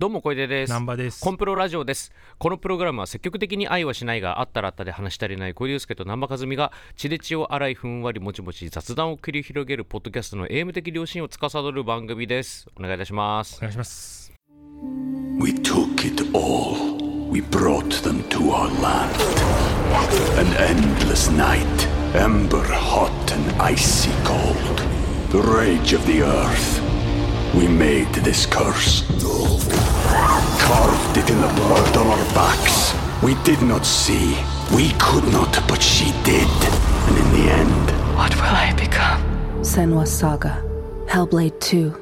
どうも小出です南波ですコンプロラジオですこのプログラムは積極的に愛はしないがあったらあったで話し足りない小出祐介と南波和美が血で血を洗いふんわりもちもち雑談を繰り広げるポッドキャストの AM 的良心を司る番組ですお願いいたしますお願いします。we took it all. We brought them to our land. An endless night, ember hot and icy cold. The rage of the earth. We made this curse. Carved it in the blood on our backs. We did not see. We could not, but she did. And in the end, What will I become? Senwa Saga. Hellblade 2.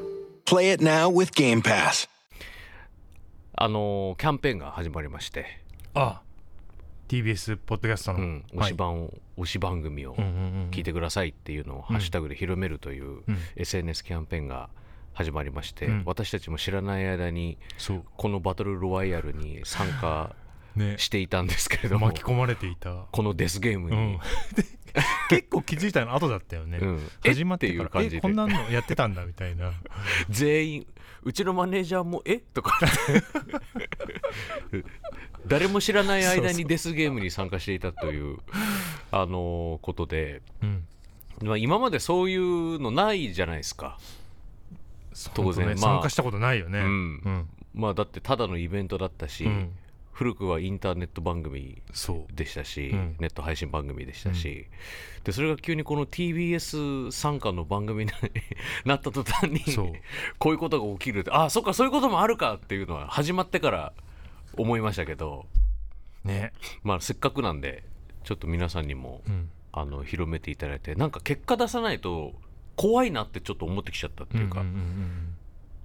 Play it now with Game Pass. あのーキャンペーンが始まりまして、あ、TBS ポッドキャストの、うん、推し番を、推し番組を聞いてくださいっていうのをハッシュタグで広めるといううん SNS キャンペーンが始まりまして、うん。私たちも知らない間にこのバトルロワイヤルに参加 ね。していたんですけれども巻き込まれていた。このデスゲームに、うん、で結構気づいたの後だったよね、うん。始まってから感じで。えこんなのやってたんだみたいな。全員うちのマネージャーも「え？とか誰も知らない間にデスゲームに参加していたというあのーことで、うん。まあ、今までそういうのないじゃないですか当然ねまあ。参加したことないよね。うん。うん。まあだってただのイベントだったし、うん。古くはインターネット番組でしたし、うん。ネット配信番組でしたし、でそれが急にこの TBS 参加の番組になった途端に こういうことが起きるってあそっかそういうこともあるかっていうのは始まってから思いましたけど、ね。まあ、せっかくなんでちょっと皆さんにも、うん。あの広めていただいてなんか結果出さないと怖いなってちょっと思ってきちゃったっていうか、うんうん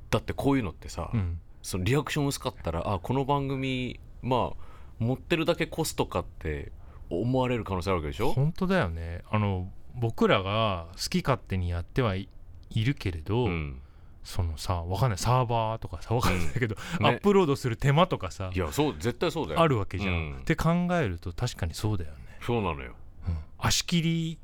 だってこういうのってさ、うん。うんそのリアクション薄かったらあこの番組まあ持ってるだけコストかって思われる可能性あるわけでしょ？本当だよね。あの僕らが好き勝手にやってはいいるけれど、うん、そのさわかんない。サーバーとかさわかんないけど、ね。アップロードする手間とかさいやそう絶対そうだよ。あるわけじゃん、うん。って考えると確かにそうだよね、そうなのよ。うん。足切り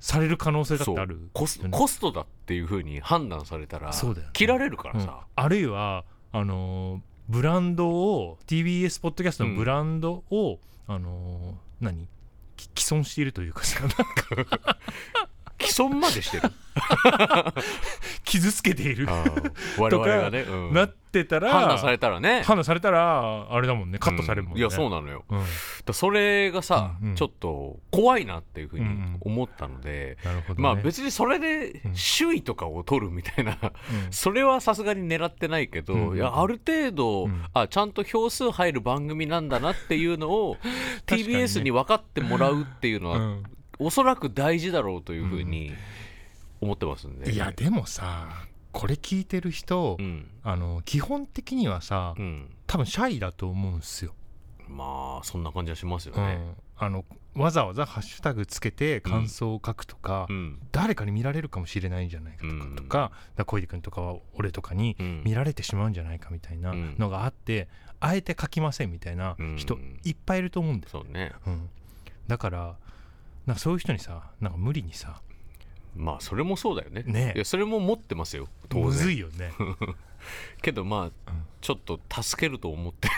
される可能性だってあるコスよね。コストだっていうふうに判断されたらそうだよね。切られるからうん。さ、あるいはあのーブランドを TBS ポッドキャストのブランドを、あのー何？き既存しているというかさなんか既存までしてる。傷つけている。我々がね、うん。なってたら判断されたらね。判断されたらあれだもんね。カットされるもんね、うん。いやそうなのよ。うん。だそれがさ、うんうん。ちょっと怖いなっていうふうにうんうん。思ったので、なるほど、ね、まあ別にそれでうん。首位とかを取るみたいな、うん。それはさすがに狙ってないけど、うんいやある程度、うん。あちゃんと票数入る番組なんだなっていうのを TBS に分かってもらうっていうのは、うんおそらく大事だろうというふうに思ってますんで、いやでもさこれ聞いてる人、うん。あの基本的にはさ、うん、多分シャイだと思うんですよ、まあそんな感じはしますよね。うん、あのわざわざハッシュタグつけて感想を書くとか、うん。誰かに見られるかもしれないんじゃないかとか,、うん。とかだ小出君とかは俺とかにうん。見られてしまうんじゃないかみたいなのがあって、あえて書きませんみたいな人うん。いっぱいいると思うんです、そうね。うん、だからなんかそういう人にさなんか無理にさまあそれもそうだよね。ね。いやそれも持ってますよ当むず然いよね、けどまあ、ちょっと助けると思って。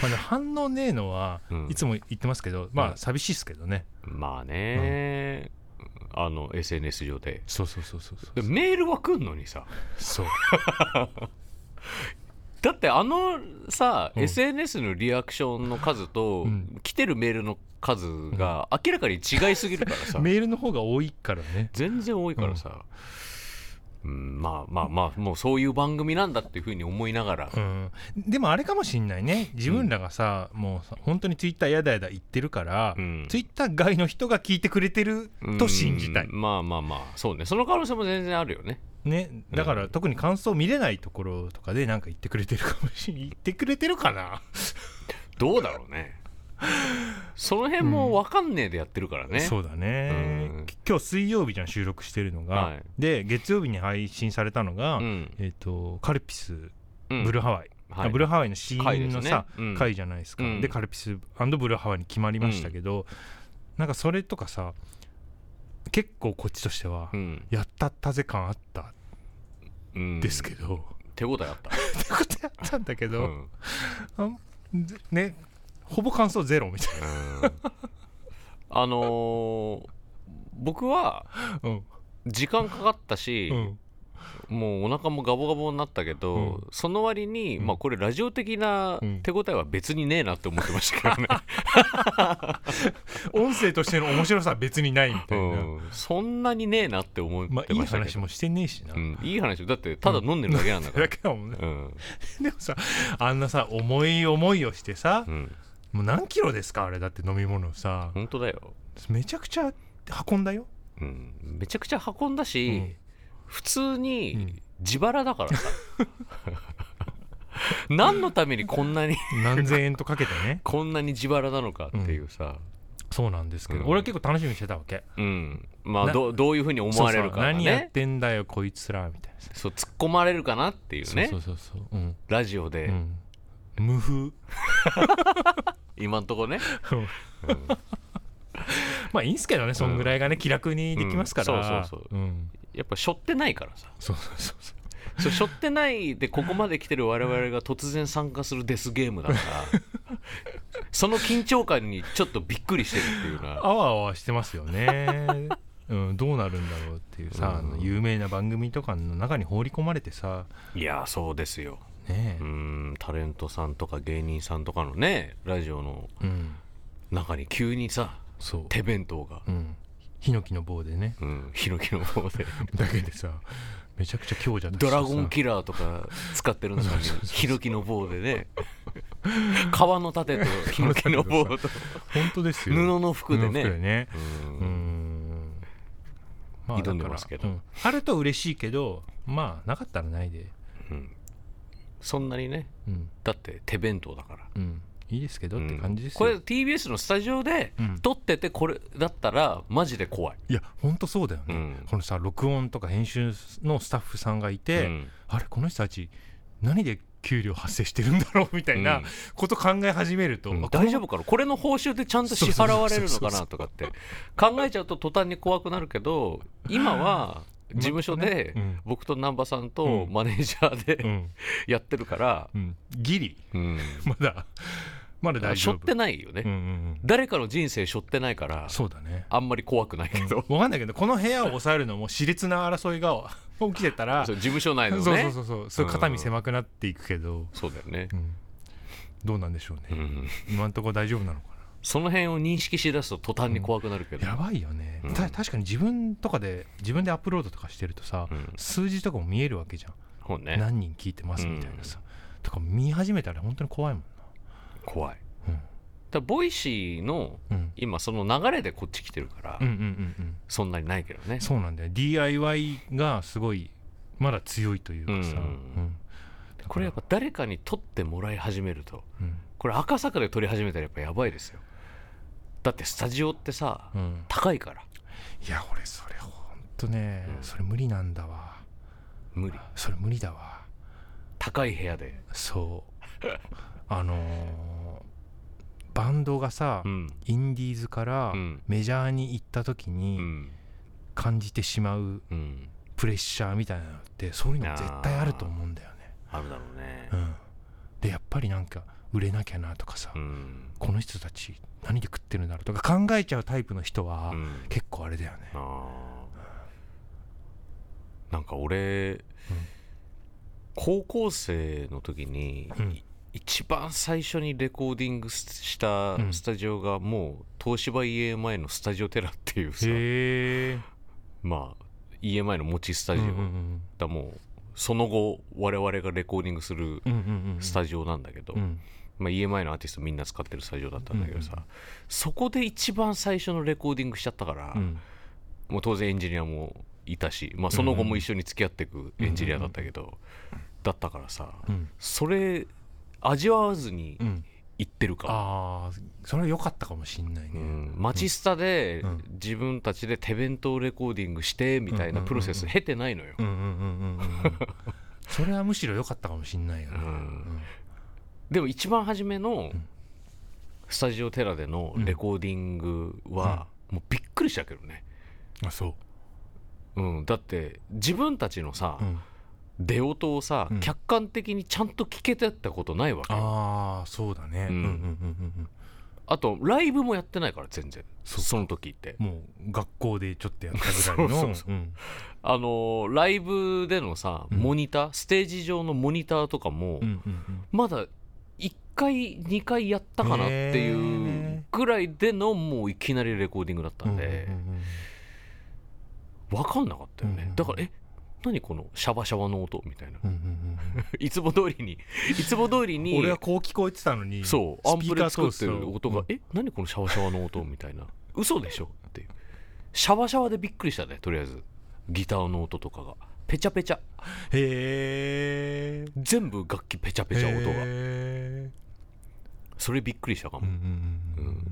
まあね、反応ねえのは、うん。いつも言ってますけどまうん。あ寂しいですけどね、まあね、あの SNS 上で。そうそうそうそうそう。でメールは来んのにさ。そう だってあのさ、うん。SNS のリアクションの数と、うん。来てるメールの数が明らかに違いすぎるからさ、メールの方が多いからね。全然多いからさ、うん、まあまあまあもうそういう番組なんだっていうふうに思いながら、うん、でもあれかもしんないね。自分らがさ、もうさ本当にツイッターやだやだ言ってるから、うん。ツイッター外の人が聞いてくれてると信じたい、うん。まあまあまあ。そうね。その可能性も全然あるよねね、だから特に感想見れないところとかでなんか言ってくれてるかもしれない。言ってくれてるかな、どうだろうね。その辺も分かんねえでやってるからね、そうだね、うん。今日水曜日じゃん収録してるのが、はい。で月曜日に配信されたのが、うん。えっ、とカルピス。うん。ブルーハワイ、はい。あブルーハワイの死因のさ回ね。じゃないですか、うん。でカルピスブルーハワイに決まりましたけど、なんかそれとかさ結構こっちとしては、うん。やったったぜ感あったうん。ですけど、手応えあった、ってことやったんだけど、うん。ねほぼ感想ゼロみたいうん。あのー僕は時間かかったし、うんもうお腹もガボガボになったけど、うん。その割に、うん。まあこれラジオ的なうん。手応えは別にねえなって思ってましたけどね、音声としての面白さは別にないみたいな、うん。そんなにねえなって思ってまあいいましたけど、話もしてねえしな、うん、いい話。だってただ飲んでるだけなんだから、だけだもんでもさあんなさ重い思いをしてさ、うん、もう何キロですかあれだって飲み物さ。本当だよ、めちゃくちゃ運んだよ、うん、めちゃくちゃ運んだし、うん普通うん。に自腹だからさ。何のためにこんなに何千円とかけてね。こんなに自腹なのかっていうさ、そうなんですけど、うん。俺は結構楽しみにしてたわけ。うん。まあなどどういうふうに思われるかがそうそう。何やっねてんだよこいつらみたいな。さそう突っ込まれるかなっていうね。そうそうそうそう。うん、ラジオで、うん、無風。今んとこね、まあいいんすけどねそんぐらいがね気楽にできますから、うん。そうそうそう。うんやっぱしょってないからさ。そうそうそうそう。そうしょってないでここまで来てる我々が突然参加するデスゲームだから。その緊張感にちょっとびっくりしてるっていうのは。あわあわしてますよね、うん、どうなるんだろうっていうさ、うん。有名な番組とかの中に放り込まれてさ。いやそうですよ。ねうーんタレントさんとか芸人さんとかのねラジオの中に急にさそう、手弁当が、うん、ヒノキの棒でね。うん、ヒノキの方で。だけでさめちゃくちゃ強者ドラゴンさキラーとか使ってるのにヒノキの棒でね。革の盾と ヒノキの棒と。本当です布よの服で布の服でね。ねうん。うん。ま挑んでますけど。うん。あると嬉しいけどまあなかったらないで。うん。そんなにね。うん。だって手弁当だから。うんいいですけどって感じですよ、これ TBS のスタジオでうん。撮っててこれだったらマジで怖い、いや本当そうだよね、うん。このさ録音とか編集のスタッフさんがいて、うん。あれこの人たち何で給料発生してるんだろうみたいなうん。こと考え始めると、うん。あ大丈夫かな？これの報酬でちゃんと支払われるのかなとかって。考えちゃうと途端に怖くなるけど今は事務所でうん。僕と難波さんとうん。マネージャーうでん。やってるから、うん、ギリ。うん。まだまだ大丈夫。しょってないよね、うんうんうん、誰かの人生しょってないからそうだね。あんまり怖くないけど、分かんないけどこの部屋を抑えるのも熾烈な争いが 起きてたら事務所内のね。そうそうそうそう。そう肩身狭くなっていくけど、そうだよね。う、ん。どうなんでしょうね、うん。今んところ大丈夫なのかその辺を認識しだすと途端に怖くなるけど、なやばいよね、うん。た確かに自分とかで自分でアップロードとかしてるとさ、うん。数字とかも見えるわけじゃん、そうね。何人聞いてますみたいなさ、とか見始めたら本当に怖いもん怖い。な、だからボイシーのうんうん、今その流れでこっち来てるから、うんうんうんうん。そんなにないけどね。そうなんだよ。DIY がすごいまだ強いというかさ、うん。うん。これやっぱ誰かに撮ってもらい始めると。うん。これ赤坂で撮り始めたらやっぱやばいですよ。だってスタジオってさ、うん。高いから。いや俺それほんとね、うん。それ無理なんだわ。無理。それ無理だわ。高い部屋で。そう あのーバンドがさ、うん。インディーズからうん。メジャーに行った時うにん。感じてしまううん。プレッシャーみたいなのってそういうの絶対あると思うんだよね、あるだろうね。うん、でやっぱりなんか売れなきゃなとかさ、うん。この人たち何で食ってるんだろうとか考えちゃうタイプの人はうん。結構あれだよね、あー。なんか俺、高校生の時に、一番最初にレコーディングしたうん。スタジオがもう東芝 EA 前のスタジオテラっていうさ、まあ EMI の持ちスタジオ、だもうその後我々がレコーディングするスタジオなんだけど、うん。まあ、EMI のアーティストみんな使ってるスタジオだったんだけどさ、うんそこで一番最初のレコーディングしちゃったから、うん。もう当然エンジニアもいたし、まあ、その後も一緒に付き合っていくエンジニアだったけど、だったからさ、うん。それ味わわずにうん。行ってるかああそれは良かったかもしんないね、うん、マチスタでうん。自分たちで手弁当レコーディングしてみたいなプロセス経てないのよ、うんうんうんうんうん。う んそれはむしろ良かったかもしんないよね、うん。でも一番初めのん。スタジオテラでのレコーディングはもうびっくりしたけどね、あそう。うん、だって自分たちのさ、うん出音をさ、うん。客観的にちゃんと聞けてったことないわけよ。ああそうだね、ううんん、うんうんうん。あとライブもやってないから全然。そうその時って。うんもう学校でちょっとやったぐらいの。そうそうう。ん。あのーライブでのさうん。モニター、ステージ上のモニターとかも、うんうんうん。まだ1回2回やったかなっていうぐらいでのもういきなりレコーディングだったんで。うんうんうん分かんなかったよね、うん。だからえ何このシャバシャバの音みたいな。うんうんうん いつも通りに いつも通りに。俺はこう聞こえてたのにそうアンプで作ってる音が、うんえ何このシャワシャワの音みたいな。嘘でしょ？って。いうシャワシャワでびっくりしたねとりあえず。ギターの音とかが。ペチャペチャ。へえ。全部楽器ペチャペチャ音が。へそれびっくりしたかも、ーうんうんうん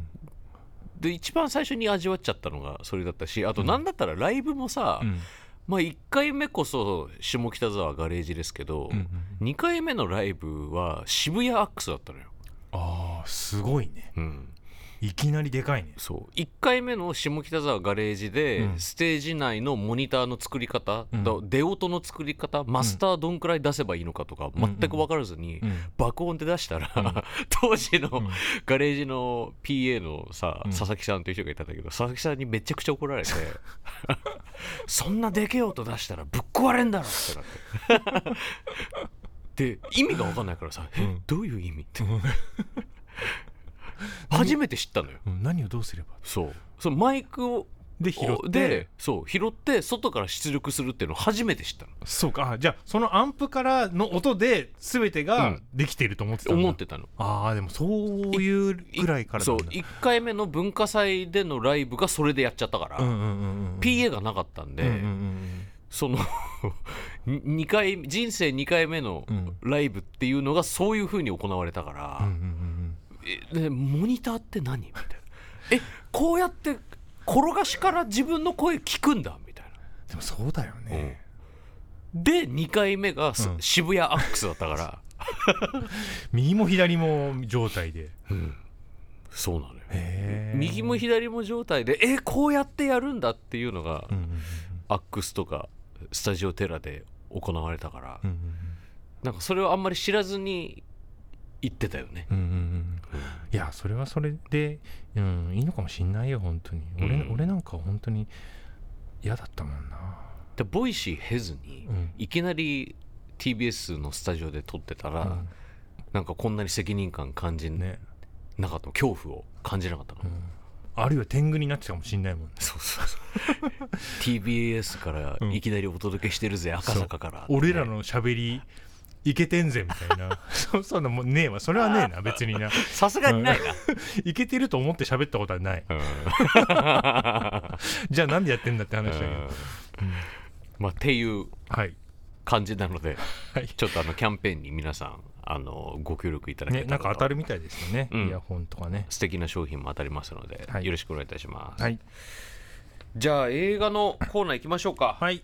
で一番最初に味わっちゃったのがそれだったしあと何だったらライブもさ、うんまあ1回目こそ下北沢ガレージですけど、うんうん2回目のライブは渋谷アックスだったのよ、ああすごいね。うん、いきなりでかいね。そう。1回目の下北沢ガレージで、うん。ステージ内のモニターの作り方、うん。だ出音の作り方マスターどんくらい出せばいいのかとか、うん。全く分からずに、うん。爆音で出したら、うん。当時のうん。ガレージの PA のさ、うん。佐々木さんという人がいたんだけど佐々木さんにめちゃくちゃ怒られて そんなでけえ音出したらぶっ壊れんだろってなって。で意味が分かんないからさ、えうん。どういう意味って 初めて知ったのよ。うん何をどうすれば？そう。そのマイクをで拾って？でそう拾って外から出力するっていうのを初めて知ったの。そうか。あじゃあそのアンプからの音で全てうがん。できていると思ってたんだ。思ってたの。ああでもそういうぐらいからそうなんだ。1回目の文化祭でのライブがそれでやっちゃったから、うんうんうんうん PA がなかったんで、うんうんその 2回人生2回目のうん。ライブっていうのがそういう風に行われたから、うんうんうんでモニターって何？みたいな。えこうやって転がしから自分の声聞くんだ？みたいでもそうだよね。なで2回目がす、うん。渋谷アックスだったから、右も左も状態で。そうなのよ。右も左も状態でえこうやってやるんだっていうのが、うんうんアックスとかスタジオテラで行われたから、うんうん。なんかそれをあんまり知らずに行ってたよね、うんうんうん。いやそれはそれで、うん、いいのかもしんないよ本当に。俺,、うん。俺なんか本当に嫌だったもんな。でボイシー経ずに、うん。いきなり TBS のスタジオで撮ってたら、なんかこんなに責任感感じうんね、なかった恐怖を感じなかったの、うん、あるいは天狗になってたかもしんないもんね。そうそうそう。TBS からいきなりお届けしてるぜ、赤坂から。俺らの喋りいけてんぜみたいな。そ そんなもんねえわ。それはねえな別にな。さすがにないな、いけてると思って喋ったことはない。うん。じゃあなんでやってんだって話だけど、うん。まあっていうはい。感じなのではい。ちょっとあのキャンペーンに皆さんあのご協力いただけねなんか当たるみたいですよね、うん。イヤホンとかね。素敵な商品も当たりますので、はい。よろしくお願いいたします、はい。じゃあ映画のコーナー行きましょうか。はい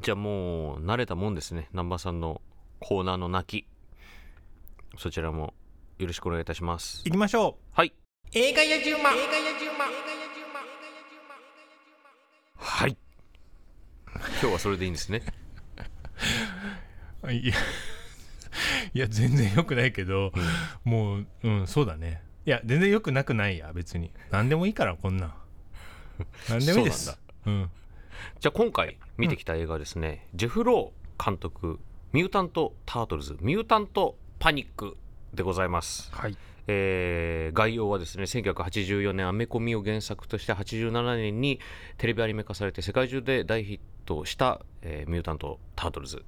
じゃあもう慣れたもんですね。南波さんのコーナーの泣き。そちらもよろしくお願いいたします。行きましょはい。映画やじゅうま映画やじゅうまはい。今日はそれでいいんですね。いやいや全然よくないけど、もううんそうだね。いや全然よくなくないや別に。何でもいいからこんなん。何でもいいです。そううんじゃあ今回見てきた映画はですね、ジェフ・ロー監督「ミュータント・タートルズミュータント・パニック」でございます、はい。えー概要はですね1984年アメコミを原作として87年にテレビアニメ化されて世界中で大ヒットした、えーミュータント・タートルズ。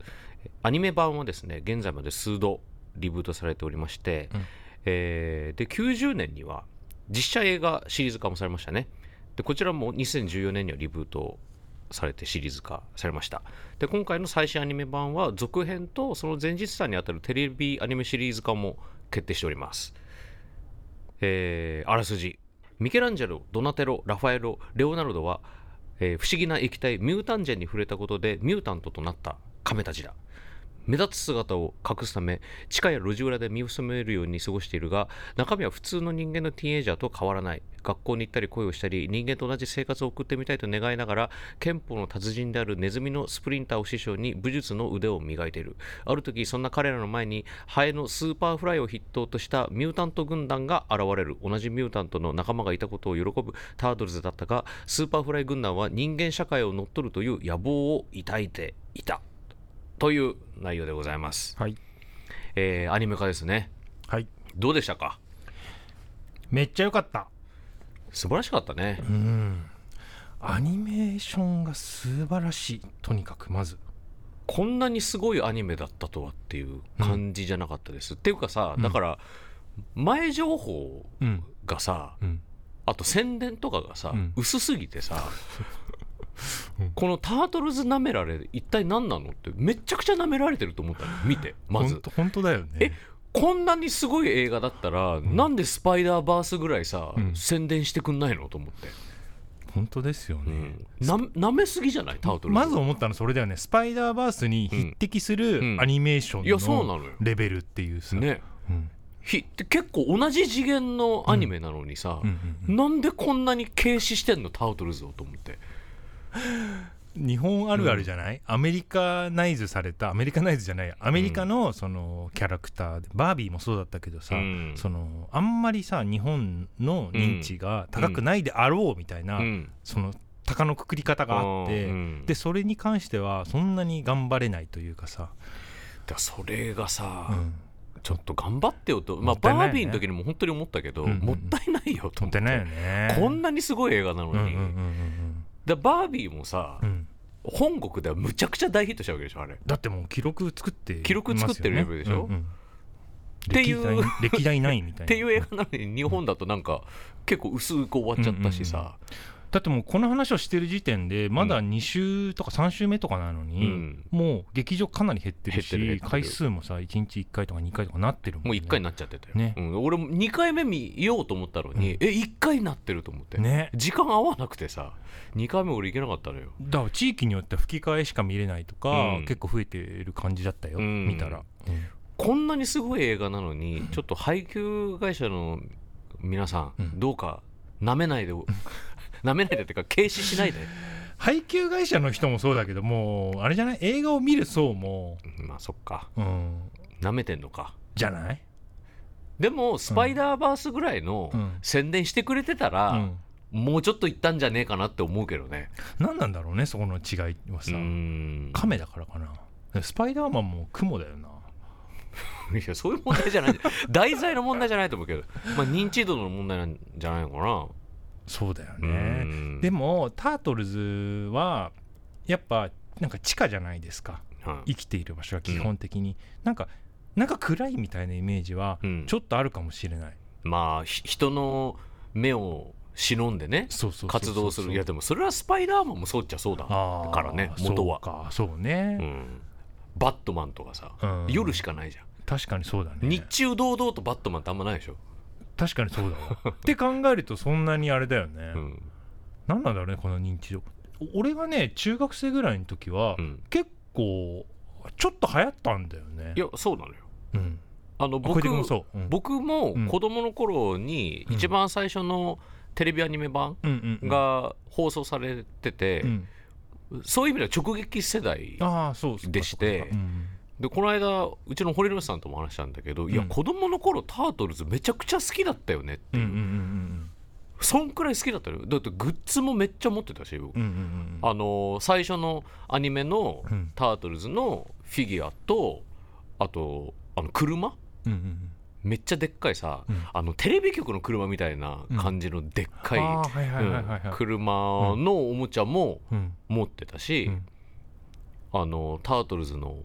アニメ版はですね現在まで数度リブートされておりまして、うん。えーで90年には実写映画シリーズ化もされましたね。でこちらも2014年にはリブートされてシリーズ化されました。で今回の最新アニメ版は続編とその前日さにあたるテレビアニメシリーズ化も決定しております。えーあらすじ。ミケランジェロドナテロラファエロレオナルドは、えー不思議な液体ミュータンジェンに触れたことでミュータントとなった亀たちだ。目立つ姿を隠すため地下や路地裏で身を潜めるように過ごしているが中身は普通の人間のティーンエイジャーと変わらない。学校に行ったり恋をしたり人間と同じ生活を送ってみたいと願いながら拳法の達人であるネズミのスプリンターを師匠に武術の腕を磨いている。ある時そんな彼らの前にハエのスーパーフライを筆頭としたミュータント軍団が現れる。同じミュータントの仲間がいたことを喜ぶタートルズだったがスーパーフライ軍団は人間社会を乗っ取るという野望を抱いていた。という内容でございます、はい。えーアニメ化ですね。はい。どうでしたか？めっちゃ良かった。素晴らしかったね。うん。アニメーションが素晴らしい。とにかくまず。こんなにすごいアニメだったとはっていう感じじゃなかったです、っていうかさだから前情報うん。がさ、うん。あと宣伝とかがさ、うん。薄すぎてさ、う んこのタートルズ舐められ一体何なの？ってめっちゃくちゃ舐められてると思ったの。見てまず。本当だよね。えこんなにすごい映画だったら、なんでスパイダーバースぐらいさ、うん。宣伝してくんないの？と思って、本当ですようね、ん、な舐めすぎじゃない？タートルズ。まず思ったのそれだよね。スパイダーバースに匹敵するうん。アニメーションのなのよ。レベルっていうさ、ね。うん。ひって結構同じ次元のアニメなのにさ、うんうんうん。なんでこんなに軽視してんの？タートルズをと思って日本あるあるじゃない、アメリカナイズされたアメリカナイズじゃないアメリカのそのキャラクターでバービーもそうだったけどさ、うん。そのあんまりさ日本の認知が高くないであろうみたいな、うん。その鷹のくくり方があって、うん。でそれに関してはそんなに頑張れないというかさ、だそれがさ、うん、ちょっと頑張ってよと、まあ、バービーの時にも本当に思ったけど、うん。うん。もったいないよと思って。ね。こんなにすごい映画なのに、うんうんうんうんでバービーもさ、うん。うん本国ではむちゃくちゃ大ヒットしたわけでしょあれ。っだってもう記録作って記録作ってるレベルでしょ？うんうん。ていう歴代ないみたいな。ていう映画なのに日本だとなんか結構薄く終わっちゃったしさ、だってもうこの話をしてる時点でまだ2週とか3週目とかなのに、うん。もう劇場かなり減ってるし回数もさ1日1回とか2回とかなってるもん、ね、もう1回になっちゃってたよ、ね。うん、俺も2回目見ようと思ったのに、うん。え1回になってると思って、ね。時間合わなくてさ2回目俺行けなかったのよ。だから地域によっては吹き替えしか見れないとか、うん。結構増えてる感じだったよ、うん。見たら、こんなにすごい映画なのにちょっと配給会社の皆さんどうかなめないでなめないでっていうか軽視しないで。配給会社の人もそうだけどもうあれじゃない？映画を見る層も、まあそっか。うん、なめてんのか。じゃない、でもスパイダーバースぐらいのうん。宣伝してくれてたら、うん、もうちょっといったんじゃねえかなって思うけどね。何なんだろうねそこの違いはうさ、ん。亀だからかな。スパイダーマンも雲だよな。いやそういう問題じゃない。題材の問題じゃないと思うけど、まあ、認知度の問題なんじゃないのかなそうだようねん。でもタートルズはやっぱなんか地下じゃないですか。はい。生きている場所は基本的に、なんかなんか暗いみたいなイメージはうん。ちょっとあるかもしれない、まあひ人の目を忍んでね活動する。いやでもそれはスパイダーマンもそうっちゃそうだ。からね元は。そうか。そうね。う、ん、バットマンとかさ、うん。夜しかないじゃん。確かにそうだね。日中堂々とバットマンってあんまないでしょ、確かにそうだわ。って考えるとそんなにあれだよね、うん。なんなんだろうねこの認知度お俺がね中学生ぐらいの時は、うん、結構ちょっと流行ったんだよね。いやそうなのよ。うん、あの僕君もそう、うん、僕もうん。子供の頃に一番最初のテレビアニメ版が放送されてて、うん。そういう意味では直撃世代でしてそうでこの間うちの堀之内さんとも話したんだけど、いやうん子供の頃タートルズめちゃくちゃ好きだったよねっていう、うんうんうんそんくらい好きだったよ。だってグッズもめっちゃ持ってたし僕うんうんうんうん。あのー最初のアニメのうん。タートルズのフィギュアとあとあの車？うんうんめっちゃでっかいさ、うん。あのテレビ局の車みたいな感じのでっかい、車のおもちゃもうん。持ってたし、うん。あのタートルズの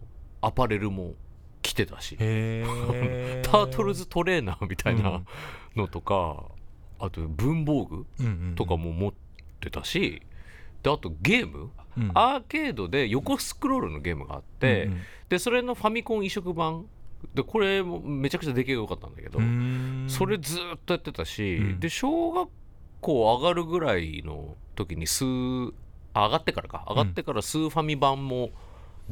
アパレルも着てたし。タートルズトレーナーみたいなうん。のとか、あと文房具うんうんとかも持ってたしであとゲーム、うん。アーケードで横スクロールのゲームがあって、うんうん。でそれのファミコン移植版。でこれもめちゃくちゃ出来が良かったんだけど、それずーっとやってたし、うん。で小学校上がるぐらいの時にスーあ上がってからか。上がってからスーファミ版も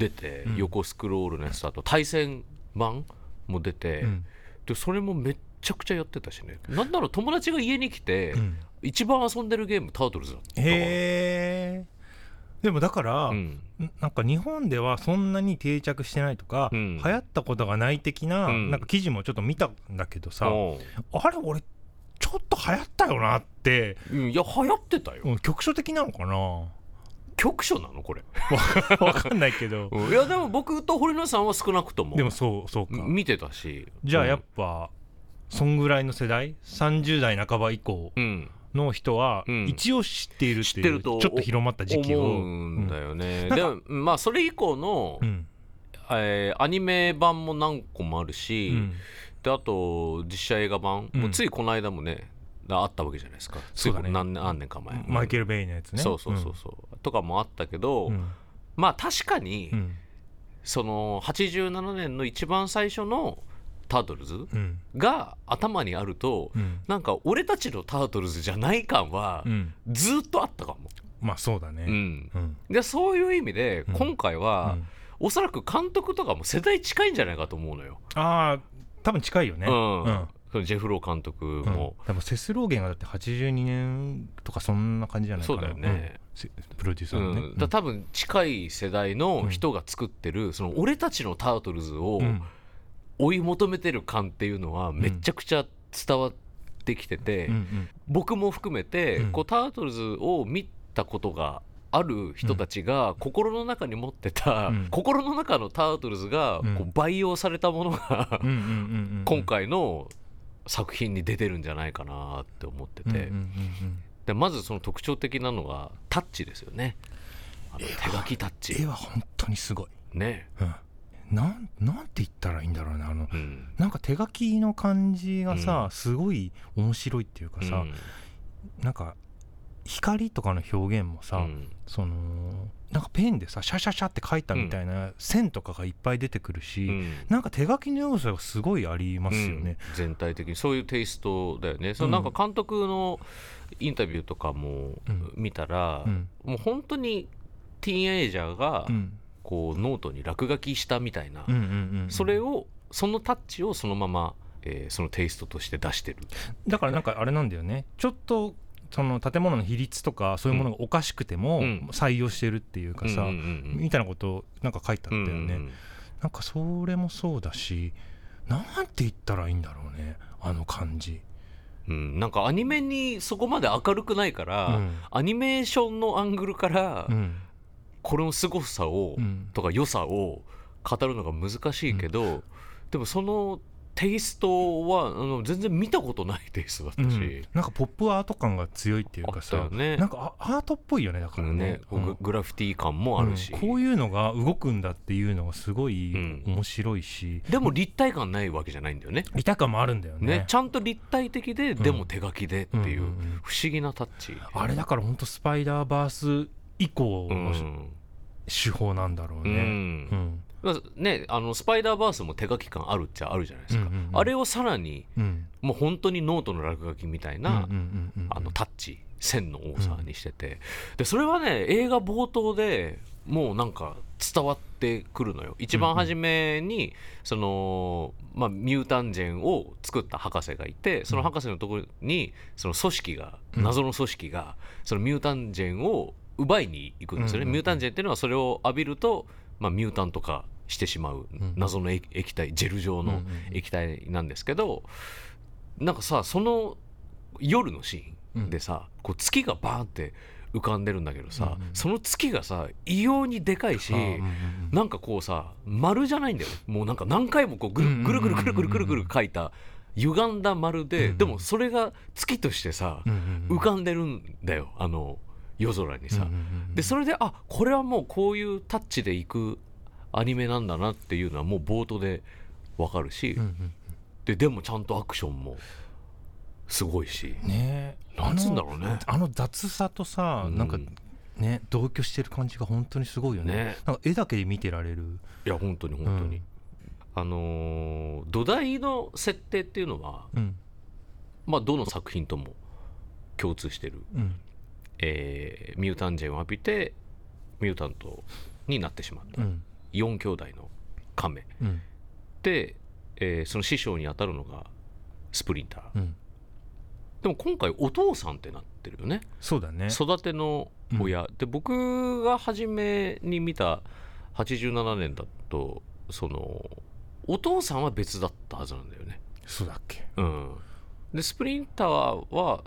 出て、うん。横スクロールのやつだと対戦版も出て、うん。でそれもめっちゃくちゃやってたしね。なんなら友達が家に来て、うん。一番遊んでるゲームタートルズだったわ。へえでもだから、うん。なんか日本ではそんなに定着してないとか、うん。流行ったことがない的な,、うん。なんか記事もちょっと見たんだけどさ、あれ俺ちょっと流行ったよなってうん。いや流行ってたよ。うん局所的なのかな局所なの？これ、わかんないけど。うん。いやでも僕と堀野さんは少なくとも。でもそうそうか。見てたし。じゃあやっぱぱ、そんぐらいの世代？30代半ば以降うん。の人はうん。一応知っているっていう、知ってるとちょっと広まった時期を。思うんだよね、うん。でもまあそれ以降の、うん。えーアニメ版も何個もあるし、うん。であと実写映画版、うん。もうついこの間もねあったわけじゃないですか。ついそうだね。何年何年か前、マイケル・ベイのやつね。そうそうそうそう、とかもあったけど、うん。まあ確かに、うん。その87年の一番最初のタートルズうん。が頭にあると、うん。なんか俺たちのタートルズじゃない感はうん。ずっとあったかも、まあそうだね。うん。うん。でそういう意味でうん。今回は、うん。おそらく監督とかも世代近いんじゃないかと思うのよ、ああ多分近いよね。うん。ジェフロー監督うん。も、多分セスローゲンがだって82年とかそんな感じじゃないかな。そうだよねプロデューサうーのね。ん。だ多分近い世代の人が作ってる、その俺たちのタートルズをうん。追い求めてる感っていうのはめちゃくちゃ伝わってきてて、うんうん。僕も含めて、うん。こうタートルズを見たことがある人たちが心の中に持ってた、うん。心の中のタートルズがうん。こう培養されたものが、今回の作品に出てるんじゃないかなって思ってて、うんうんうんうんでまずその特徴的なのがタッチですよね。手書きタッチ。絵は本当にすごい、ね、うん、なんなんて言ったらいいんだろうねあのうん。なんか手書きの感じがさ、うん。すごい面白いっていうかさ、うん。なんか光とかの表現もさ、うん。そのなんかペンでさシャシャシャって書いたみたいな線とかがいっぱい出てくるし、うん。なんか手書きの要素がすごいありますよね。うん。全体的に。そういうテイストだよね。そのなんか監督のインタビューとかもうん。見たら、うん。もう本当にティーンエイジャーがうん。こうノートに落書きしたみたいな、うんうんうんうん。それをそのタッチをそのまま、えーそのテイストとして出してる。だからなんかあれなんだよね。ちょっとその建物の比率とかそういうものがおかしくてもうん。採用してるっていうかさ、うんうんうんうん。みたいなことをなんか書いてあったよね、うんうん。なんかそれもそうだしなんて言ったらいいんだろうね。あの感じうん。なんかアニメにそこまで明るくないから、うん。アニメーションのアングルからうん。これの凄さを、うん。とか良さを語るのが難しいけど、でもそのテイストはあの全然見たことないテイストだったし、うん。なんかポップアート感が強いっていうかあさ、ね。なんかあアートっぽいよねだからね。ねうん。ググラフィティ感もあるし、うん。こういうのが動くんだっていうのがすごいうん。面白いし、でも立体感ないわけじゃないんだよね。見た感もあるんだよね。ねちゃんと立体的で、でも手書きでっていう不思議なタッチ、あれだから本当スパイダーバース以降うのん。手法なんだろううね。ん。うん。まあね、あのスパイダーバースも手書き感あるっちゃあるじゃないですか、うんうんうん。あれをさらにうん。もう本当にノートの落書きみたいな、うんうんうんうんあのタッチ線の多さにしてて、でそれはね映画冒頭でもうなんか伝わってくるのよ。一番初めに、その、まあ、ミュータンジェンを作った博士がいてその博士のところにその組織がうん。謎の組織がそのミュータンジェンを奪いに行くんですよね、うんうんうん。ミュータンジェンっていうのはそれを浴びると、まあ、ミュータント化してしまううん。謎の液液体ジェル状の液体なんですけど、なんかさその夜のシーンでさ、こう月がバーンって浮かんでるんだけどさ、その月がさ異様にでかいし、うなんかこうさ丸じゃないんだよね。もうなんか何回もこうぐるぐるぐるぐるぐるぐるぐる書いた歪んだ丸で、でもそれが月としてさ、浮かんでるんだよあの夜空にさ、でそれであこれはもうこういうタッチでいくアニメなんだなっていうのはもう冒頭でわかるし、ででもちゃんとアクションもすごいし、ね。えなんつうんだろうね。あのあの雑さとさ、うん。なんかね同居してる感じが本当にすごいよね。ね。なんか絵だけで見てられる。いや本当に本当に、うん。あのー土台の設定っていうのは、うん。まあ、どの作品とも共通してる、うんえーミュータンジェンを浴びてミュータントになってしまった、うん。4兄弟の亀。うん。で、えーその師匠に当たるのがスプリンター、うん。でも今回お父さんってなってるよね。そうだね。育ての親、で僕が初めに見た87年だとそのお父さんは別だったはずなんだよね。そうだっけ。うん。でスプリンターは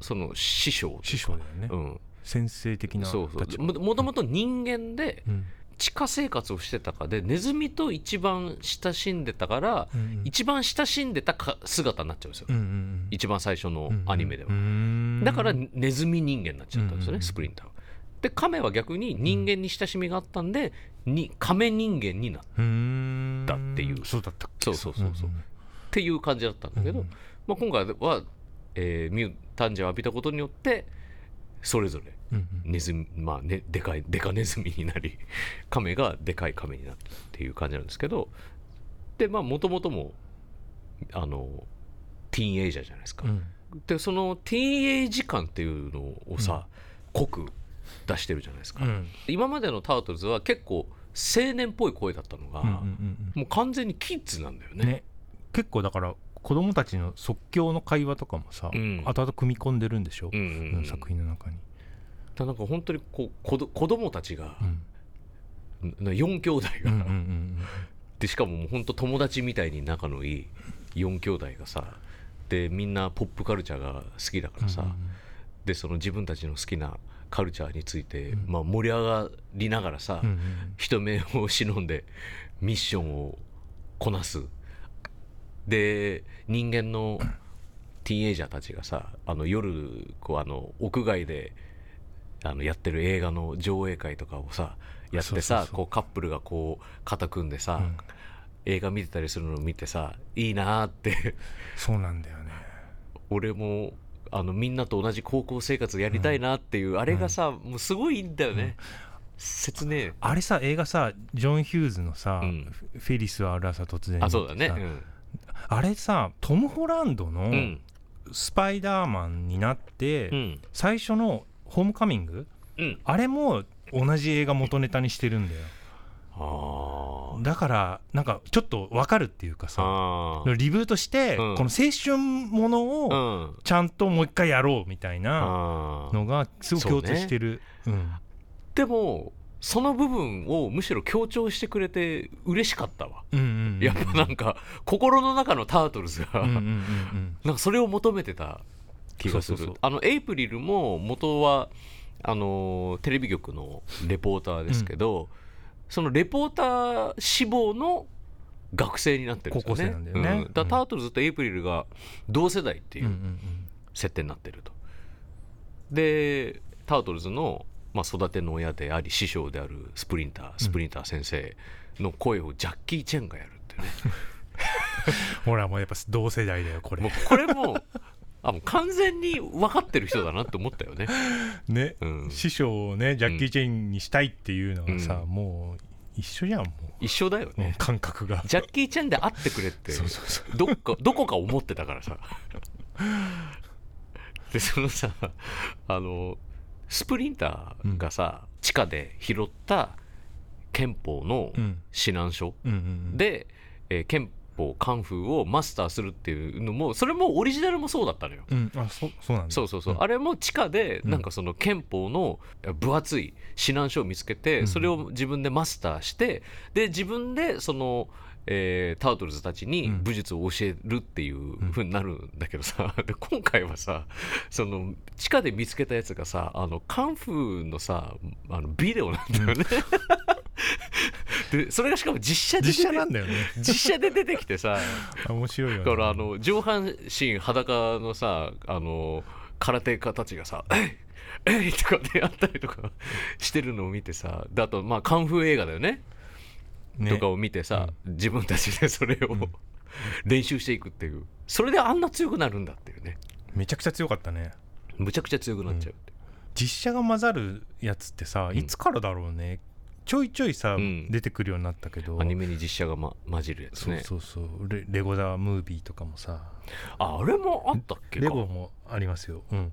その師匠師匠だよね、うん。先生的なそうそう。ももともと人間でうん。地下生活をしてたかでネズミと一番親しんでたから、うんうん。一番親しんでたか姿になっちゃうんですよ、うんうん一番最初のアニメでは、うん。だからネズミ人間になっちゃったんですよね、うんスプリンターは。で亀は逆に人間に親しみがあったんで、に亀人間になっうんだっていう。そうだったっけ。そうそうそうそう。んていう感じだったんだけど、うんまあ、今回は、えーミュータンジェを浴びたことによってそれぞれうんうんまあねでかいでかネズミになり亀がでかい亀になったっていう感じなんですけどでまあもともともあのティーンエイジャーじゃないですか、うんでそのティーンエイジ感っていうのをさ、濃く出してるじゃないですか、うん今までのタートルズは結構青年っぽい声だったのが、うんうんうんもう完全にキッズなんだよねね結構だから子供たちの即興の会話とかもさ、うん。後々組み込んでるんでしょ、うんうんうん。作品の中に、だなんか本当にこう子ど子供たちがう、ん。な4兄弟が、うんうんうんでしかももう本当友達みたいに仲のいい4兄弟がさでみんなポップカルチャーが好きだからさ、でその自分たちの好きなカルチャーについて、まあ、盛り上がりながらさ、うんうん。人目を忍んでミッションをこなすで人間のティーンエイジャーたちがさあの夜こうあの屋外であのやってる映画の上映会とかをさやってさこうカップルがこう肩組んでさ、うん。映画見てたりするのを見てさいいなーって。そうなんだよね。俺もあのみんなと同じ高校生活やりたいなっていう、あれがさ、もうすごいんだよね、切ねえ。あれさ映画さジョン・ヒューズのさ、うん。フフェリスはある朝突然にあそうだねあれさトム・ホランドのうん。スパイダーマンになって、うん。最初のホームカミングうん。あれも同じ映画元ネタにしてるんだよ。だからなんかちょっと分かるっていうかさリブートして、うん。この青春ものうをん。ちゃんともう一回やろうみたいなのがすごく共通してる。うん。でもその部分をむしろ強調してくれて嬉しかったわ。うんうんうん。やっぱなんか心の中のタートルズが、うんうんうんうん。なんかそれを求めてた気がする。あのエイプリルも元はあのテレビ局のレポーターですけど、そのレポーター志望の学生になってるんですよね。高ね。うん。タートルズとエイプリルが同世代っていううんうん設定になってると、でタートルズの、まあ、育ての親であり師匠であるスプリンタースプリンター先生の声をジャッキー・チェンがやるっていうね。ほらもうやっぱ同世代だよこれ。もうこれも あもう完全に分かってる人だなって思ったよね。ね、うん。師匠をねジャッキー・チェンにしたいっていうのがさ、うん。もう一緒じゃんも一緒だよう、ね。感覚が。ジャッキー・チェンで会ってくれってそうそうそう。どっかどこか思ってたからさ。でそのさあのスプリンターがさ、地下で拾った憲法のうん指南書うん。うんうんで、えー憲法カンフーをマスターするっていうのもそれもオリジナルもそうだったのよ。うん。あそそうなんだ。そうそうそう、ん。あれも地下でうん。なんかその憲法の分厚い指南書を見つけて、うん。それを自分でマスターしてで自分でその、えータートルズたちにうん武術を教えるっていう風になるんだけどさ、で今回はさその地下で見つけたやつがさあのカンフーのさあのビデオなんだよね。でそれがしかも実写で実写なんだよね実写で出てきてさ 面白いよねだからあの上半身裸のさあの空手家たちがさ「えいえい!」とかでやったりとかしてるのを見てさであとまあカンフー映画だよねねとかを見てさ、自分たちでそれを、練習していくっていう。それであんな強くなるんだっていうね。めちゃくちゃ強かったね。むちゃくちゃ強くなっちゃうって、実写が混ざるやつってさいつからだろうね、ちょいちょいさ、ん。出てくるようになったけど。アニメに実写が、ま、混じるやつそうねそうそう。レレゴザムービーとかもさ。ああれもあったっけか。レゴもありますよ、うん、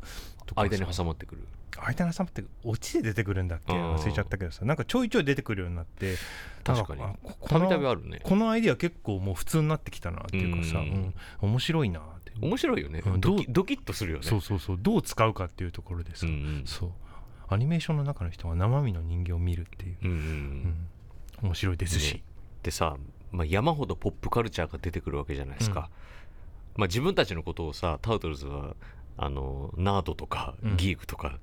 間に挟まってくる間に挟まってオチで出てくるんだっけ？うん。忘れちゃったけどさ。なんかちょいちょい出てくるようになって確かに。たびたのびあるね。このアイディア結構もう普通になってきたなっていうかさ、ううんん。面白いなって、面白いよね、うん。ドキドキッとするよね。そうそうそう。どう使うかっていうところでさ、うんうん。そう。アニメーションの中の人が生身の人間を見るっていう、うんうんうん。面白いですし、ね。でさ、まあ、山ほどポップカルチャーが出てくるわけじゃないですか、まあ、自分たちのことをさタウトルズはあのナードとかうん。ギークとか、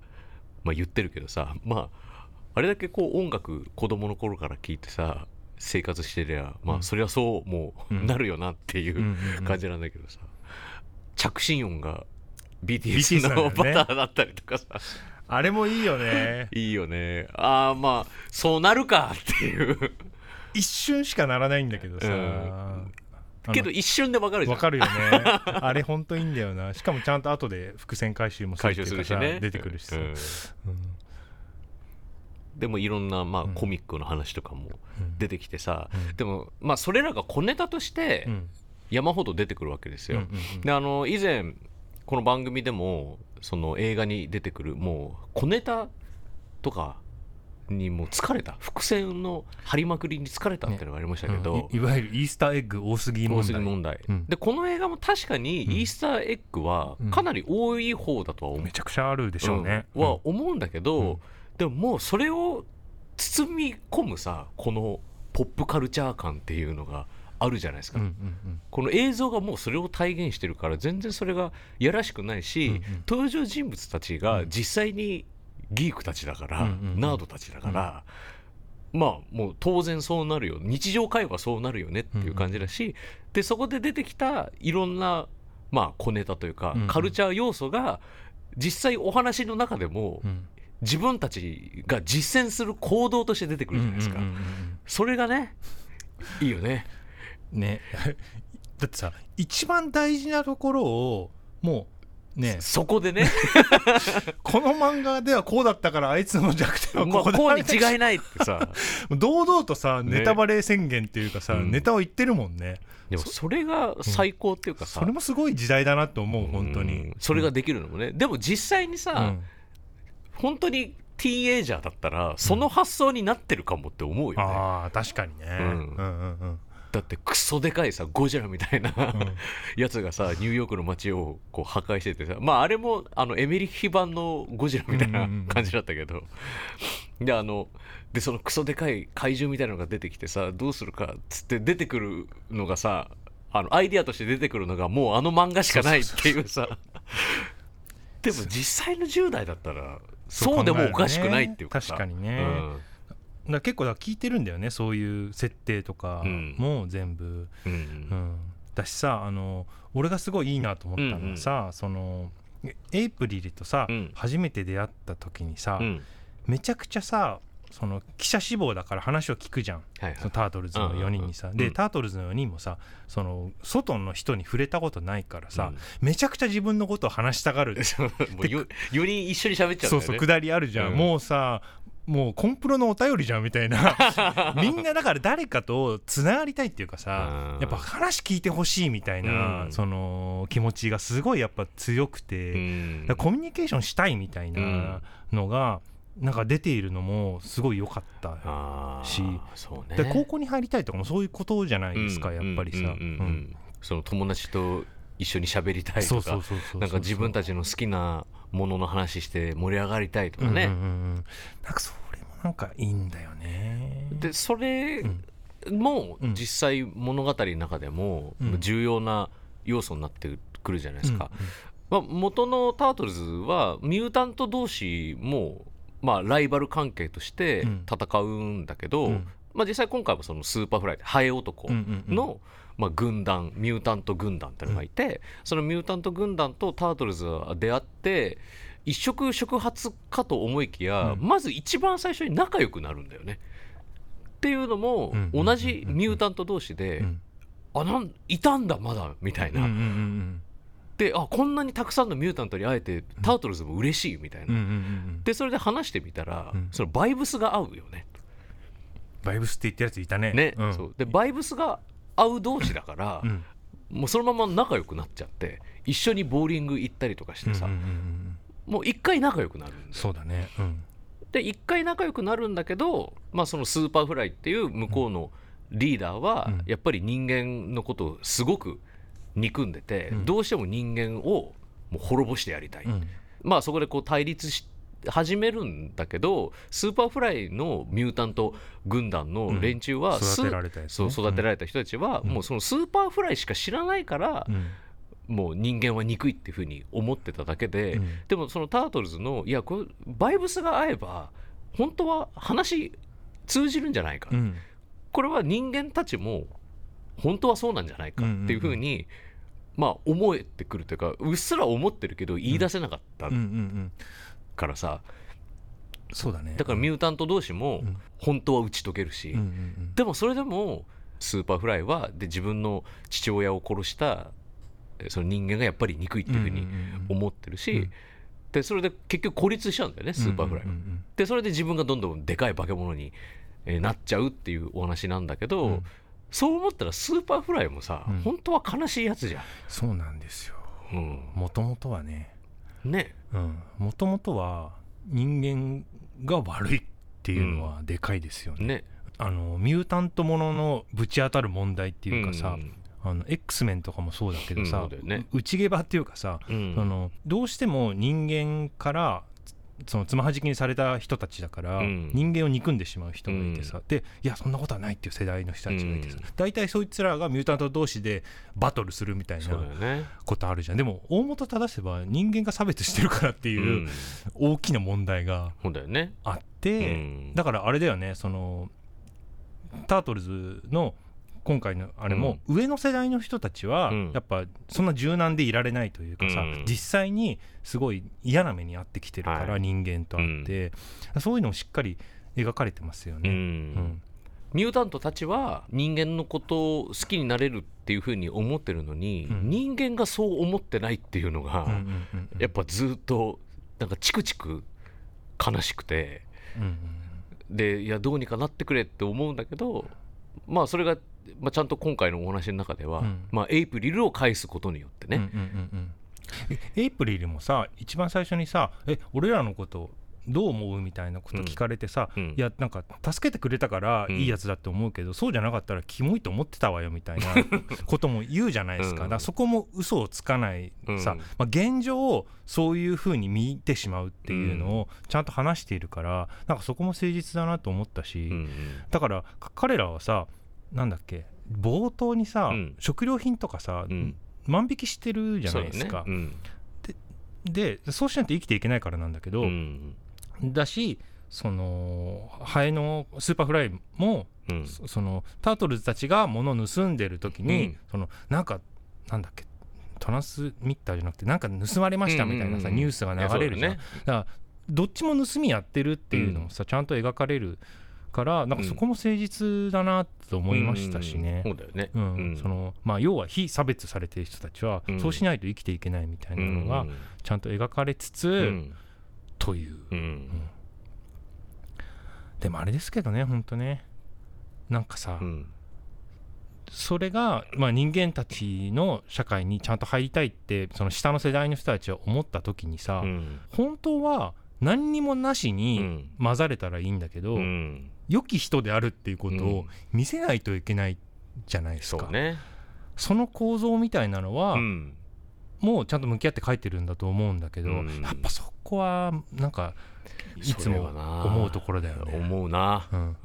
まあ、言ってるけどさまああれだけこう音楽子供の頃から聴いてさ生活してりゃまうん。あそりゃそうもううんなるよなっていう感じなんだけどさ着信音が BTS のね。バターだったりとかさ。あれもいいよね。いいよね。ああまあそうなるかっていう。一瞬しかならないんだけどさ、うんけど一瞬でわかるじゃん。わかるよね。あれほんといいんだよな。しかもちゃんと後で伏線回収もするしね。出てくるしさ、うん。うんでもいろんな、まあうん。コミックの話とかもうん。出てきてさ、うん。でもまあそれらが小ネタとしてうん。山ほど出てくるわけですよ、うんうんうん。であの以前この番組でもその映画に出てくるもう小ネタとかにもう疲れた。伏線の張りまくりに疲れたっていうのがありましたけど、うん。いいわゆるイースターエッグ多すぎ問多題問題、うん。でこの映画も確かにうん。イースターエッグはかなり多い方だとは思う。めちゃくちゃあるでしょうね、うん。は思うんだけど、うん。でももうそれを包み込むさこのポップカルチャー感っていうのがあるじゃないですか、うんうんうん。この映像がもうそれを体現してるから全然それがやらしくないし、うんうん。登場人物たちが実際にギークたちだから、ナードたちだから、まあもう当然そうなるよ日常会話そうなるよねっていう感じだし、でそこで出てきたいろんなまあ小ネタというか、カルチャー要素が実際お話の中でもうん。自分たちが実践する行動として出てくるじゃないですか、それがねいいよね。うんね。だってさ一番大事なところをもうね。そこでね。この漫画ではこうだったからあいつの弱点はまあここだ、こうに違いないってさ。堂々とさね。ネタバレ宣言っていうかさ、うん。ネタを言ってるもんね。でもそれが最高っていうかさ、それもすごい時代だなと思う本当に、うんそれができるのもね、でも実際にさ、うん。本当にティーンエイジャーだったらその発想になってるかもって思うよね、ああ確かにね、ん。うんうんうんだってクソでかいさゴジラみたいな、やつがさニューヨークの街をこう破壊しててさまああれもあのエメリッヒ版のゴジラみたいなうんうんうん感じだったけど、であのでそのクソでかい怪獣みたいなのが出てきてさどうするかっつって出てくるのがさあのアイディアとして出てくるのがもうあの漫画しかないっていうさ。でも実際の10代だったらそうでもおかしくないっていうかさ。確かにね、うんだ結構だ聞いてるんだよねそういう設定とかも全部、うんうん。だしさあの俺がすごいいいなと思ったのはさ、そのエイプリルとさ、うん。初めて出会った時にさ、うん。めちゃくちゃさその記者志望だから話を聞くじゃん、はいはい。そのタートルズの4人にさ、で、うんうん。タートルズの4人もさその外の人に触れたことないからさ、うん。めちゃくちゃ自分のことを話したがる。よ4人一緒に喋っちゃうんだよね。そうそう下りあるじゃん、うん。もうさもうコンプロのお便りじゃんみたいな。みんなだから誰かとつながりたいっていうかさうん。やっぱ話聞いてほしいみたいな、うん。その気持ちがすごいやっぱ強くて、うん。コミュニケーションしたいみたいなのが、なんか出ているのもすごい良かったし。ね。で高校に入りたいとかもそういうことじゃないですか、やっぱりさ、その友達と一緒に喋りたいとなんか自分たちの好きなものの話して盛り上がりたいとかね、うんうんうんうん。なんかそれもなんかいいんだよね。でそれうん。もうん。実際物語の中でもうん。重要な要素になってくるじゃないですか、うんまあ、元のタートルズはミュータント同士も、まあ、ライバル関係としてうん。戦うんだけど、うん。まあ、実際今回もそのスーパーフライハエ男の、うんうんうんまあ、軍団ミュータント軍団ってのがいて、そのミュータント軍団とタートルズが出会って一触触発かと思いきや、うん。まず一番最初に仲良くなるんだよね。っていうのも、うん。うんうん。うん同じミュータント同士で、うん。あなんいたんだまだみたいな、うんうんうんであこんなにたくさんのミュータントに会えてタートルズも嬉しいみたいな、うんうんうんうん。でそれで話してみたら、うん。そのバイブスが合うよね。バイブスって言ってるやついたね。ね、うん。そう。でバイブスが合う同士だから、うん。もうそのまま仲良くなっちゃって一緒にボーリング行ったりとかしてさ、うんうんうんうんもう一回仲良くなるそうだね。うん。で一回仲良くなるんだけど、まあ、そのスーパーフライっていう向こうのリーダーはうん。やっぱり人間のことをすごく憎んでて、うん。どうしても人間をもう滅ぼしてやりたい、うん。まあそこでこう対立し始めるんだけどスーパーフライのミュータント軍団の連中は、うんス育てられたね。そう育てられた人たちは、うん。もうそのスーパーフライしか知らないから、うん。もう人間は憎いっていうふうに思ってただけで、うん。でもそのタートルズのいやこれバイブスが合えば本当は話通じるんじゃないか、うん。これは人間たちも本当はそうなんじゃないかっていうふうに、まあ思えてくるというかうっすら思ってるけど言い出せなかった。うんうんうんからさ、そうだね。だからミュータント同士もうん。本当は打ち解けるし、でもそれでもスーパーフライはで自分の父親を殺したえその人間がやっぱり憎いっていうふうに思ってるし、うん。でそれで結局孤立しちゃうんだよねスーパーフライは。でそれで自分がどんどんでかい化け物にえーなっちゃうっていうお話なんだけど、うん。そう思ったらスーパーフライもさ、うん。本当は悲しいやつじゃん。そうなんですよ。うん、もともとはねね。もともとは人間が悪いっていうのはでかいですよね、ね。あのミュータントもののぶち当たる問題っていうかさ、ん。あの X メンとかもそうだけどうんさ、そうだよね。内毛場っていうかさ、うん。そのどうしても人間からそのつまはじきにされた人たちだから、うん。人間を憎んでしまう人がいてさ、でいやそんなことはないっていう世代の人たちがいてさ、うん。大体そいつらがミュータント同士でバトルするみたいな。ことあるじゃん。でも大元正せば人間が差別してるからっていううん。大きな問題が。あって、うん。だからあれだよねそのタートルズの今回のあれも、上の世代の人たちは、うん。やっぱそんな柔軟でいられないというかさ、うん。実際にすごい嫌な目に遭ってきてるから、はい。人間と会って、そういうのもしっかり描かれてますようね。うん。ん。ミュータントたちは人間のことを好きになれるっていうふうに思ってるのに、うん。人間がそう思ってないっていうのが、やっぱずっとなんかチクチク悲しくてでいやどうにかなってくれって思うんだけどまあそれが、まあ、ちゃんと今回のお話の中では、うん。まあ、エイプリルを返すことによってね、うんうんうんうん。えエイプリルもさ一番最初にさ「え俺らのことどう思う?」みたいなこと聞かれてさ、うん。いやなんか助けてくれたからうん。いいやつだって思うけど、そうじゃなかったらキモいと思ってたわよみたいな ことも言うじゃないですか,、うん。だそこも嘘をつかないさ、うん。まあ、現状をそういうふうに見てしまうっていうのをちゃんと話しているからなんかそこも誠実だなと思ったし、うんだからか彼らはさなんだっけ冒頭にさ、うん。食料品とかさ、うん。万引きしてるじゃないですか。ね。でそうしないと生きていけないからなんだけど、だしそのハエのスーパーフライも、うん。そそのタートルズたちが物を盗んでる時に、うん。そのなんかなんだっけトランスミッターじゃなくてなんか盗まれましたみたいなさ、ニュースが流れるじゃん、いやだからどっちも盗みやってるっていうのもさ、ちゃんと描かれるからなんかそこも誠実だなと思いましたしね。うん。そうだよね、うん。うん。そのまあ、要は被差別されてる人たちは、うんそうしないと生きていけないみたいなのがちゃんと描かれつつ、うん。という。うん。でもあれですけどね本当ね。なんかさ、うん。それが、まあ、人間たちの社会にちゃんと入りたいってその下の世代の人たちは思った時にさ、うん。本当は何にもなしうにん。混ざれたらいいんだけど、うん良き人であるっていうことをうん。見せないといけないじゃないですか、そうね。その構造みたいなのは、うん。もうちゃんと向き合って書いてるんだと思うんだけど、うん。やっぱそこはなんかいつも思うところだよね。思うな。うん。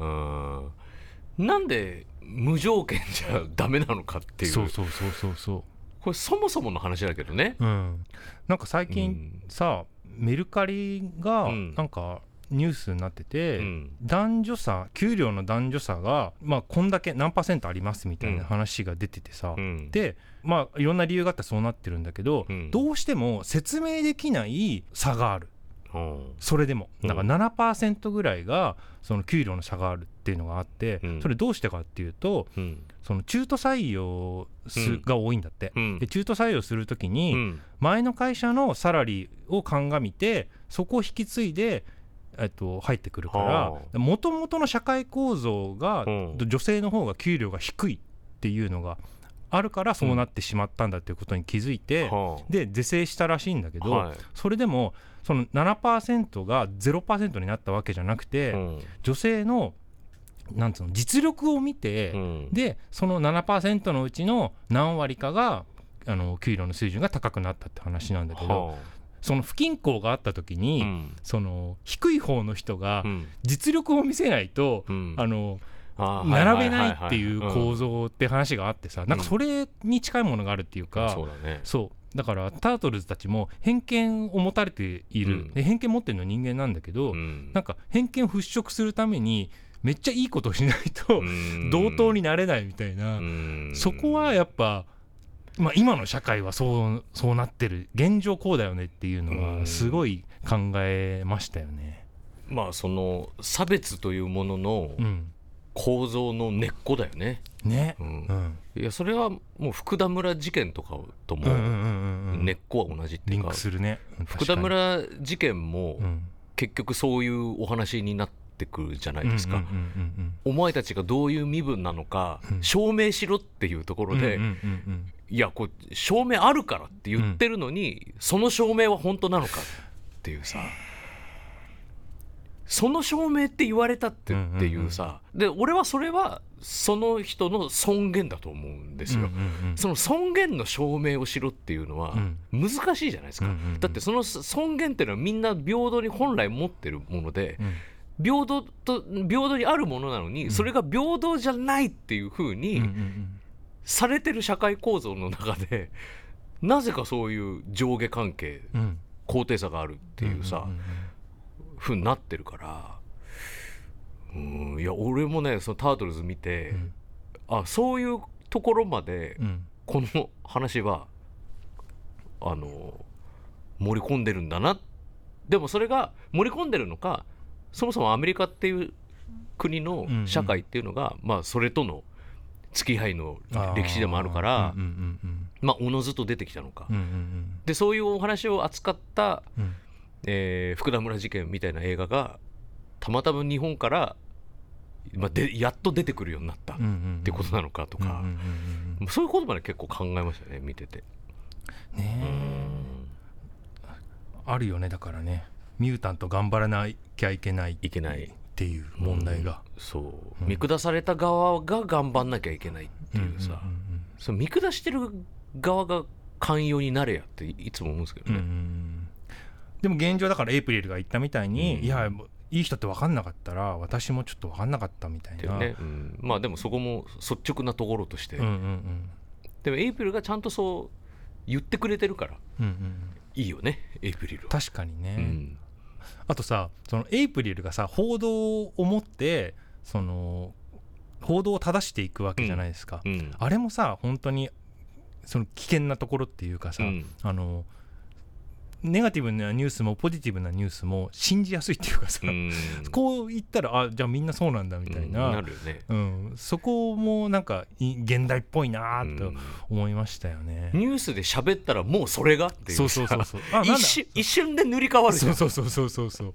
うん。なんで無条件じゃダメなのかっていう。そうそうそうそうそこれそもそもの話だけどね。う、うん、なんか最近うん。さ、メルカリがうん。なんかニュースになってて、うん。男女差給料の男女差が、まあ、こんだけ何パーセントありますみたいな話が出ててさ、うん。でまあいろんな理由があってそうなってるんだけど、うん。どうしても説明できない差がある。うんそれでも。うん。だから7%ぐらいがその給料の差があるっていうのがあって、うん。それどうしてかっていうとうん。その中途採用が多いんだって、うん。で中途採用するときに、うん。前の会社のサラリーを鑑みてそこを引き継いで、えっと、入ってくるかはらもともとの社会構造が、うん。女性の方が給料が低いっていうのがあるからそうなってしまったんだっていうことに気づいて、はで是正したらしいんだけど、はい。それでもその7%が0%になったわけじゃなくて、うん。女性のなんつうの実力を見て、うん。でその7%のうちの何割かがあの給料の水準が高くなったって話なんだけど、はその不均衡があった時あに、うん。その低い方の人がうん。実力を見せないと、うん。あの並べないっていう構造造って話があってさ、なんかそれに近いものがあるっていうか、そうだね。そう。だからタートルズたちも偏見を持たれている、うん。で偏見持ってるのは人間なんだけど、うん。なんか偏見を払拭するためにめっちゃいいことをしないとうん。同等になれないみたいな、うん。そこはやっぱ、まあ、今の社会はそうそうなってる。現状こうだよねっていうのうん。はすごい考えましたよね。まあその差別というもののうん、構造の根っこだよね。ね、ううん。んいやそれはもう福田村事件とかとも根っこは同じっていうかリンクするね。うん福田、村事件も結局そういうお話になってくるじゃないですか、お前たちがどういう身分なのかうん。証明しろっていうところで、いやこれ証明あるからって言ってるのに、その証明は本当なのかっていうさ。その証明って言われたってうんうんうんっていうさ、で俺はそれはその人の尊厳だと思うんですよ、うんうんうん。その尊厳の証明をしろっていうのはうん。難しいじゃないですか、うんうんうん。だってその尊厳っていうのはみんな平等に本来持ってるもので、うん。平等と平等にあるものなのに、それが平等じゃないっていうふうに、うんうんされてる社会構造の中でなぜかそういう上下関係うん。うん高低差があるっていうさ、んんんふうになってるからうんいや俺もねそのタートルズ見て、ん。あそういうところまでうん。この話はあの盛り込んでるんだな。でもそれが盛り込んでるのかそもそもアメリカっていう国の社会っていうのが、まあそれとの付き合いの歴史でもあるからまあおのずと出てきたのか、でそういうお話を扱った、うん。えー福田村事件みたいな映画がたまたま日本から、まあ、でやっと出てくるようになったってことなのかとか、そういうことまで結構考えましたね見てて。ねえ。あるよねだからね。ミュータント頑張らなきゃいけないいけないっていう問題が、そう。見下された側が頑張んなきゃいけないっていうさ、うんうんその見下してる側が寛容になれやっていつも思うんですけどうんうんうね。ん。でも現状だからエイプリルが言ったみたいに、うん。いやいい人って分かんなかったら私もちょっと分かんなかったみたいな、ね。うん。まあでもそこも率直なところとして、うんうんうん。でもエイプリルがちゃんとそう言ってくれてるからうんうん。いいよねエイプリルは。確かにね、うんあとさそのエイプリルがさ報道を持ってその報道を正していくわけじゃないですか、うん。あれもさ本当にその危険なところっていうかさ、うん。あのネガティブなニュースもポジティブなニュースも信じやすいっていうかさ、うん。こう言ったらあじゃあみんなそうなんだみたいな,、うんなるよね。うん。そこもなんかい現代っぽいなとうん。思いましたよね。ニュースで喋ったらもうそれがっていう。そうそうそうそう。一瞬一瞬で塗り替わるそうん。そうそうそうそうそう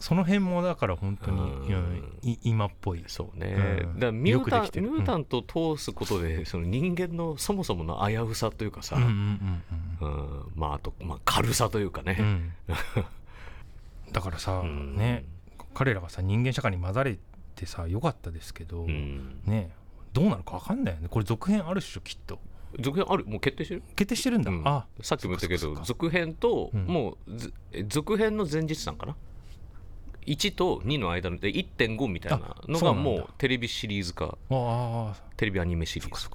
その辺もだから本当に、うん。今っぽい。そうね、うん。だからミュータンミュータントを通すことで、その人間のそもそもの危うさというかさ、まああと、まあ、軽さというかね、だからさ、うん。ね彼らがさ人間社会に混ざれてさよかったですけど、うん。ねどうなるか分かんないよね。これ続編あるっしょきっと。続編ある？もう決定してる、決定してるんだ、うん。あさっきも言ったけど続編と、うん。もう続編の前日なんかな？1と2の間で1.5みたいなあのがもうテレビシリーズ化。テレビアニメシリーズ。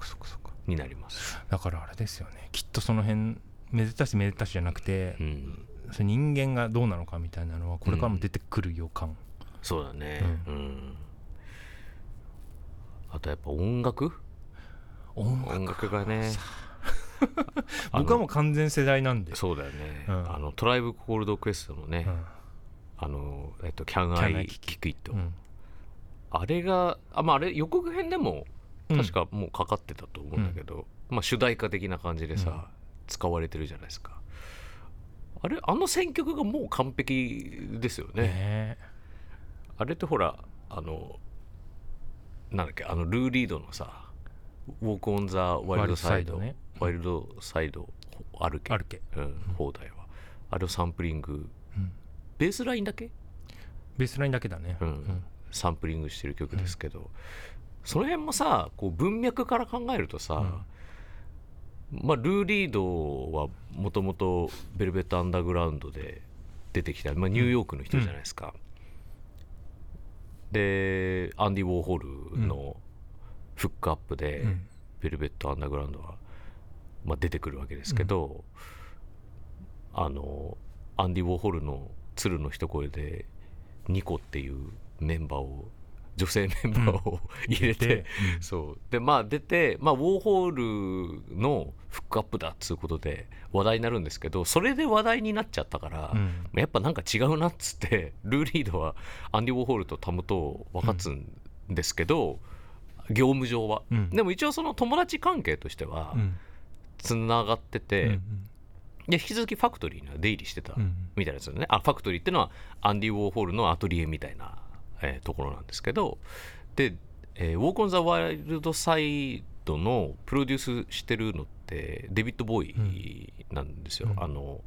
になります、だからあれですよね。きっとその辺めでたしめでたしじゃなくてう、ん。その人間がどうなのかみたいなのはこれからも出てくる予感、そうだね。うん、あとやっぱ音楽？音楽がね。僕はもう完全世代なんで。そうだよね、うん。あのトライブコールドクエストのね、うんあのえっとキャン Can ア I イ Kick キクイット、うん。あれがあまああれ予告編でもうん。確かもうかかってたと思うんだけど、まあ主題歌的な感じでさ、うん。使われてるじゃないですか。あれあの選曲がもう完璧ですよね。ね。あれってほらあのなんだっけあのルーリードのさ「ウォーク・オン・ザ・ワイルド・サイド」ワイルドサイド歩け。歩け。うん、放題は。あれをサンプリング、うんベースラインだけ、ベースラインだけだね、うん。サンプリングしてる曲ですけど、その辺もさこう文脈から考えるとさ、まあ、ルー・リードはもともとベルベット・アンダーグラウンドで出てきた、まあ、ニューヨークの人じゃないですか、でアンディ・ウォーホルのフックアップで、うん。ベルベット・アンダーグラウンドは、まあ、出てくるわけですけど、あのアンディ・ウォーホルの鶴の一声でニコっていうメンバーを女性メンバーを、入れて、でそう。でまあ出て、まあ、ウォーホールのフックアップだっつうことで話題になるんですけどそれで話題になっちゃったから、うん。やっぱなんか違うなっつってルーリードはアンディ・ウォーホールとタムと分かつんですけど、業務上は、うん。でも一応その友達関係としてはうん。つながってて、うんで引き続きファクトリーには出入りしてたうんみたいですよね、あファクトリーっていうのはアンディ・ウォーホールのアトリエみたいな、えーところなんですけど。で、えーウォーク・オン・ザ・ワイルド・サイドのプロデュースしてるのってデビッド・ボーイなんですよ、うん。あの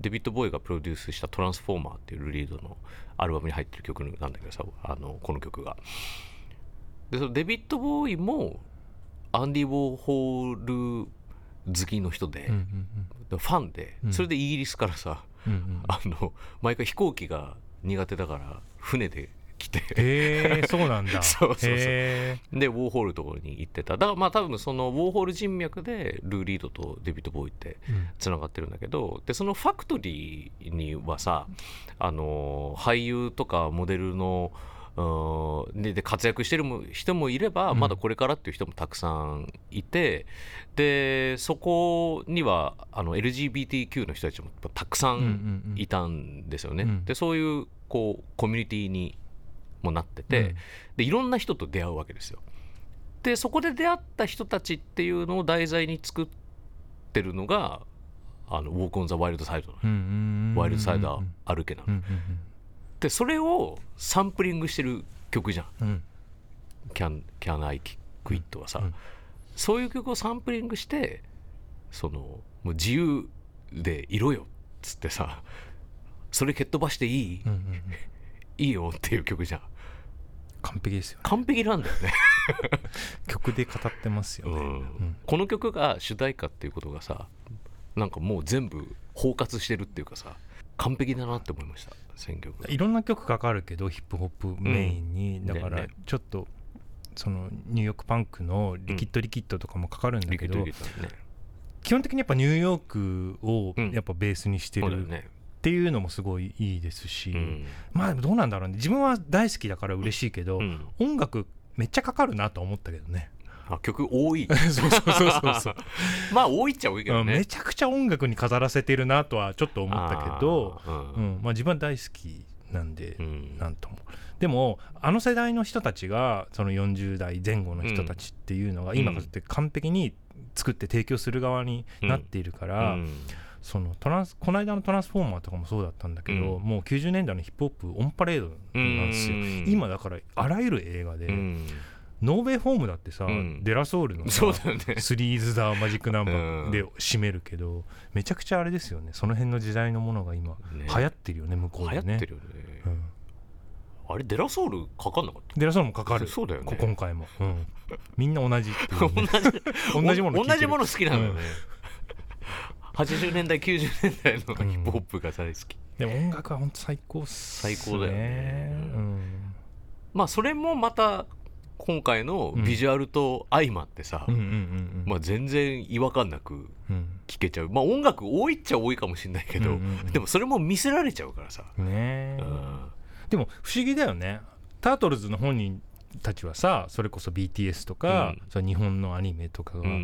デビッド・ボーイがプロデュースした「トランスフォーマー」っていうルリードのアルバムに入ってる曲なんだけどさあのこの曲が。でそのデビッド・ボーイもアンディ・ウォーホール好きの人で、うんうんファンでうん。それでイギリスからさ、うんうん。あの毎回飛行機が苦手だから船で来て。へえそうなんだ。そうそうそう。へでウォーホールのところに行ってた。だからまあ多分そのウォーホール人脈でルー・リードとデビッド・ボーイってつながってるんだけどでそのファクトリーにはさあの俳優とかモデルのうん。でで活躍してるも人もいればうん。まだこれからっていう人もたくさんいて、でそこにはあの LGBTQ の人たちもたくさうんうんんうんいたんですよね。うん。でそういうこうコミュニティにもなってて、うん。でいろんな人と出会うわけですよ。でそこで出会った人たちっていうのを題材に作ってるのがあのウォーク・オン・ザ・ワイルド・サイドの、うんうんうんワイルド・サイダー歩けなの、うんうんでそれをサンプリングしてる曲じゃん。うん。うん「Can, Can I Quit」はさ、うん。そういう曲をサンプリングしてそのもう自由でいろよっつってさそれ蹴っ飛ばしていい、うんうんうん。いいよっていう曲じゃん。完璧ですよね。完璧なんだよね。曲で語ってますよね、うん。この曲が主題歌っていうことがさなんかもう全部包括してるっていうかさ完璧だなって思いました選曲が。いろんな曲かかるけどヒップホップメインに、んだからちょっとそのニューヨークパンクのリキッドリキッドとかもかかるんだけど、リキッドリキッドだね。基本的にやっぱニューヨークをうん。やっぱベースにしてるね。ていうのもすごいいいですし、うん。まあでもどうなんだろうね。自分は大好きだから嬉しいけど、うん。音楽めっちゃかかるなと思ったけどねあ曲多い。そうそうそうそうそう。まあ多いっちゃ多いけどね。うんめちゃくちゃ音楽に飾らせてるなとはちょっと思ったけど、あーうん。まあ、自分は大好きなんで、うん。なんとも。でもあの世代の人たちがその40代前後の人たちっていうのがうん。今って完璧に作って提供する側になっているから、うん。そのトランスこの間の「トランスフォーマー」とかもそうだったんだけど、うん。もう90年代のヒップホップオンパレードなんですよ、うん。今だからあらゆる映画で、うんノーベイホームだってさ、うん。デラソウルのさそうだよね。スリーズ・ザ・マジック・ナンバうん。ーで締めるけど、めちゃくちゃあれですよね。その辺の時代のものが今、ね。流行ってるよね向こうでね。流行ってるよね。うん。あれデラソウルかかんなかったデラソウルもかかる。そうだよね。こ今回も、うん、みんな同じっていう同ね、じ同じもの同じもの好きなのよね、80年代90年代のヒップホップが大好き、でも音楽は本当最高っす最高だよね。うん。まあそれもまた今回のビジュアルと相まってさ、うんうんうんうん。まあ、全然違和感なくうん。聴けちゃう。まあ音楽多いっちゃ多いかもしれないけど、うんうんうん。でもそれも見せられちゃうからさ、ねえ。うん。でも不思議だよね。タートルズの本人たちはさそれこそ BTS とか、うん。日本のアニメとかがうんうんう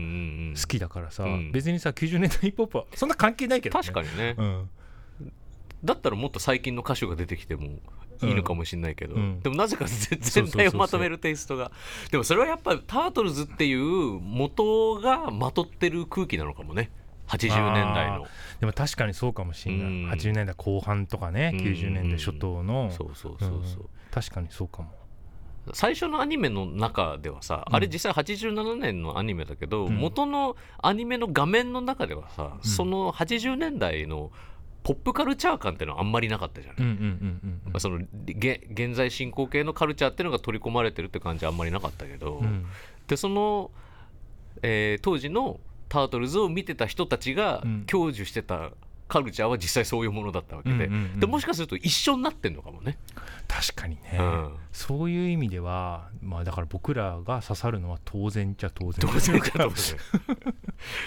ん。好きだからさ、うん。別にさ90年代ヒップホップはそんな関係ないけど、ね、確かにね、うん、だったらもっと最近の歌手が出てきてもいいのかもしれないけど、うん。でもなぜか全体をまとめるテイストが。でもそれはやっぱりタートルズっていう元がまとってる空気なのかもね。80年代の。でも確かにそうかもしれない、うん。80年代後半とかね、うん。90年代初頭の。そうそうそうそう、ん。確かにそうかも。最初のアニメの中ではさ、うん。あれ実際87年のアニメだけど、うん。元のアニメの画面の中ではさ、うん。その80年代のポップカルチャー感っていうのはあんまりなかったじゃない、そのげ現在進行形のカルチャーっていうのが取り込まれてるって感じはあんまりなかったけど、うん。でその、えー当時のタートルズを見てた人たちがうん。享受してたカルチャーは実際そういうものだったわけで,、うんうんうん。でもしかすると一緒になってんのかもね。確かにね、うん。そういう意味ではまあだから僕らが刺さるのは当然っちゃ当然当然かと思うね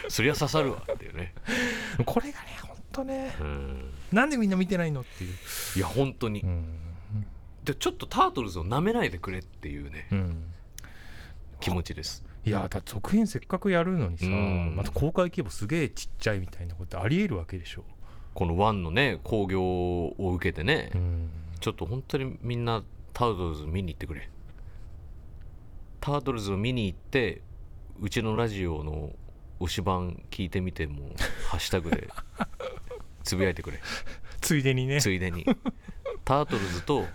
そりゃ刺さるわっていうね、これがね本当ね。うん、なんでみんな見てないのっていう、いや本当に、うん。でちょっとタートルズを舐めないでくれっていうねうん、気持ちです。いやだ続編せっかくやるのにさ、うん。また公開規模すげえちっちゃいみたいなことありえるわけでしょ、このワンのね興行を受けてね、うん、ちょっと本当にみんなタートルズ見に行ってくれ。タートルズを見に行ってうちのラジオの推し版聞いてみてもハッシュタグで つぶやいてくれ。ついでにね。ついでに。タートルズと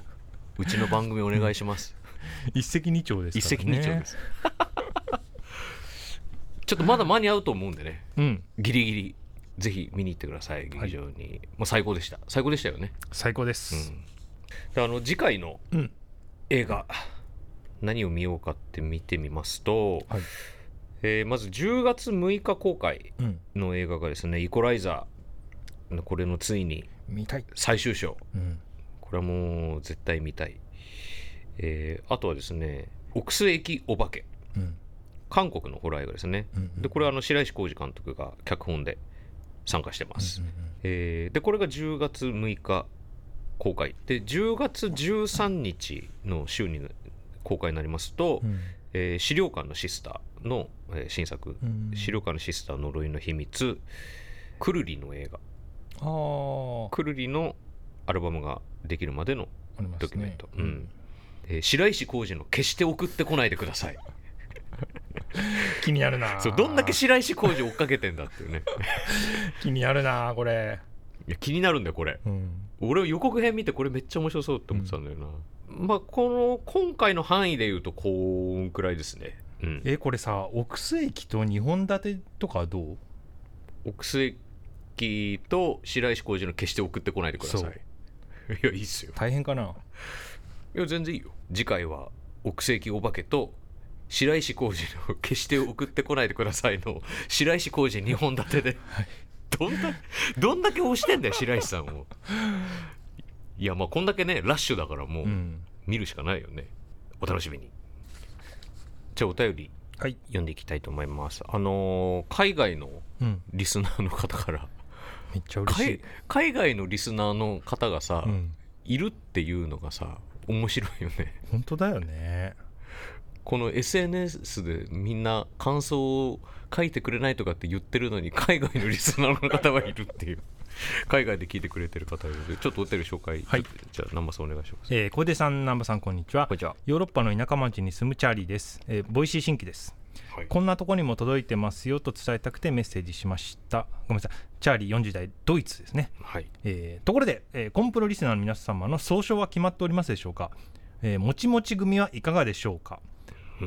うちの番組お願いします。一石二鳥です一からね。石二鳥です。ちょっとまだ間に合うと思うんでね。うん。ギリギリ。ぜひ見に行ってください。劇場に、もう最高でした。最高でしたよね。最高です、であの次回のうん。映画、何を見ようかって見てみますと、はい。えーまず10月6日公開うん。の映画がですね「イコライザー」これのついに最終章。うん、これはもう絶対見たい、えーあとはですね「奥須駅お化け。うん」韓国のホラー映画ですね、うんうんでこれはあの白石浩二監督が脚本で参加してます、うんうんえーでこれが10月6日公開。で10月13日の週に公開になりますと、うん。えー資料館のシスターの、えー新作、うん資料館のシスター呪いの秘密。くるりの映画くるりのアルバムができるまでのドキュメント、うん。えー白石浩二の決して送ってこないでください。気になるな。そうどんだけ白石浩二追っかけてんだっていうね。気になるなこれ、いや気になるんだよこれ。うん、俺は予告編見てこれめっちゃ面白そうって思ってたんだよな、まあこの今回の範囲で言うとこんくらいですね。うん。えこれさ奥須駅と2本立てとかはどう？奥須駅と白石浩二の決して送ってこないでください。いやいいっすよ。大変かな？いや全然いいよ。次回は奥須駅お化けと白石浩二の決して送ってこないでくださいの白石浩二2本立てで、どんだどんだけ押してんだよ白石さんを。いやまあこんだけねラッシュだからもううん。見るしかないよね。お楽しみに。じゃあお便りはい。読んでいきたいと思います。あのー海外のうん。リスナーの方からめっちゃ嬉しい。海海外のリスナーの方がさ、うん。いるっていうのがさ面白いよね。本当だよね。この SNS でみんな感想を書いてくれないとかって言ってるのに海外のリスナーの方はいるっていう。海外で聞いてくれてる方いる。のでちょっとお便り紹介、はい。じゃあ南波さんお願いします。えー、小出さん南波さんこんにちは。こんにちは。ヨーロッパの田舎町に住むチャーリーです、えーボイシー新規です。はい。こんなとこにも届いてますよと伝えたくてメッセージしました。ごめんなさいチャーリー40代ドイツですね。はい。えーところで、えーコンプロリスナーの皆様の総称は決まっておりますでしょうか、えーもちもち組はいかがでしょうか、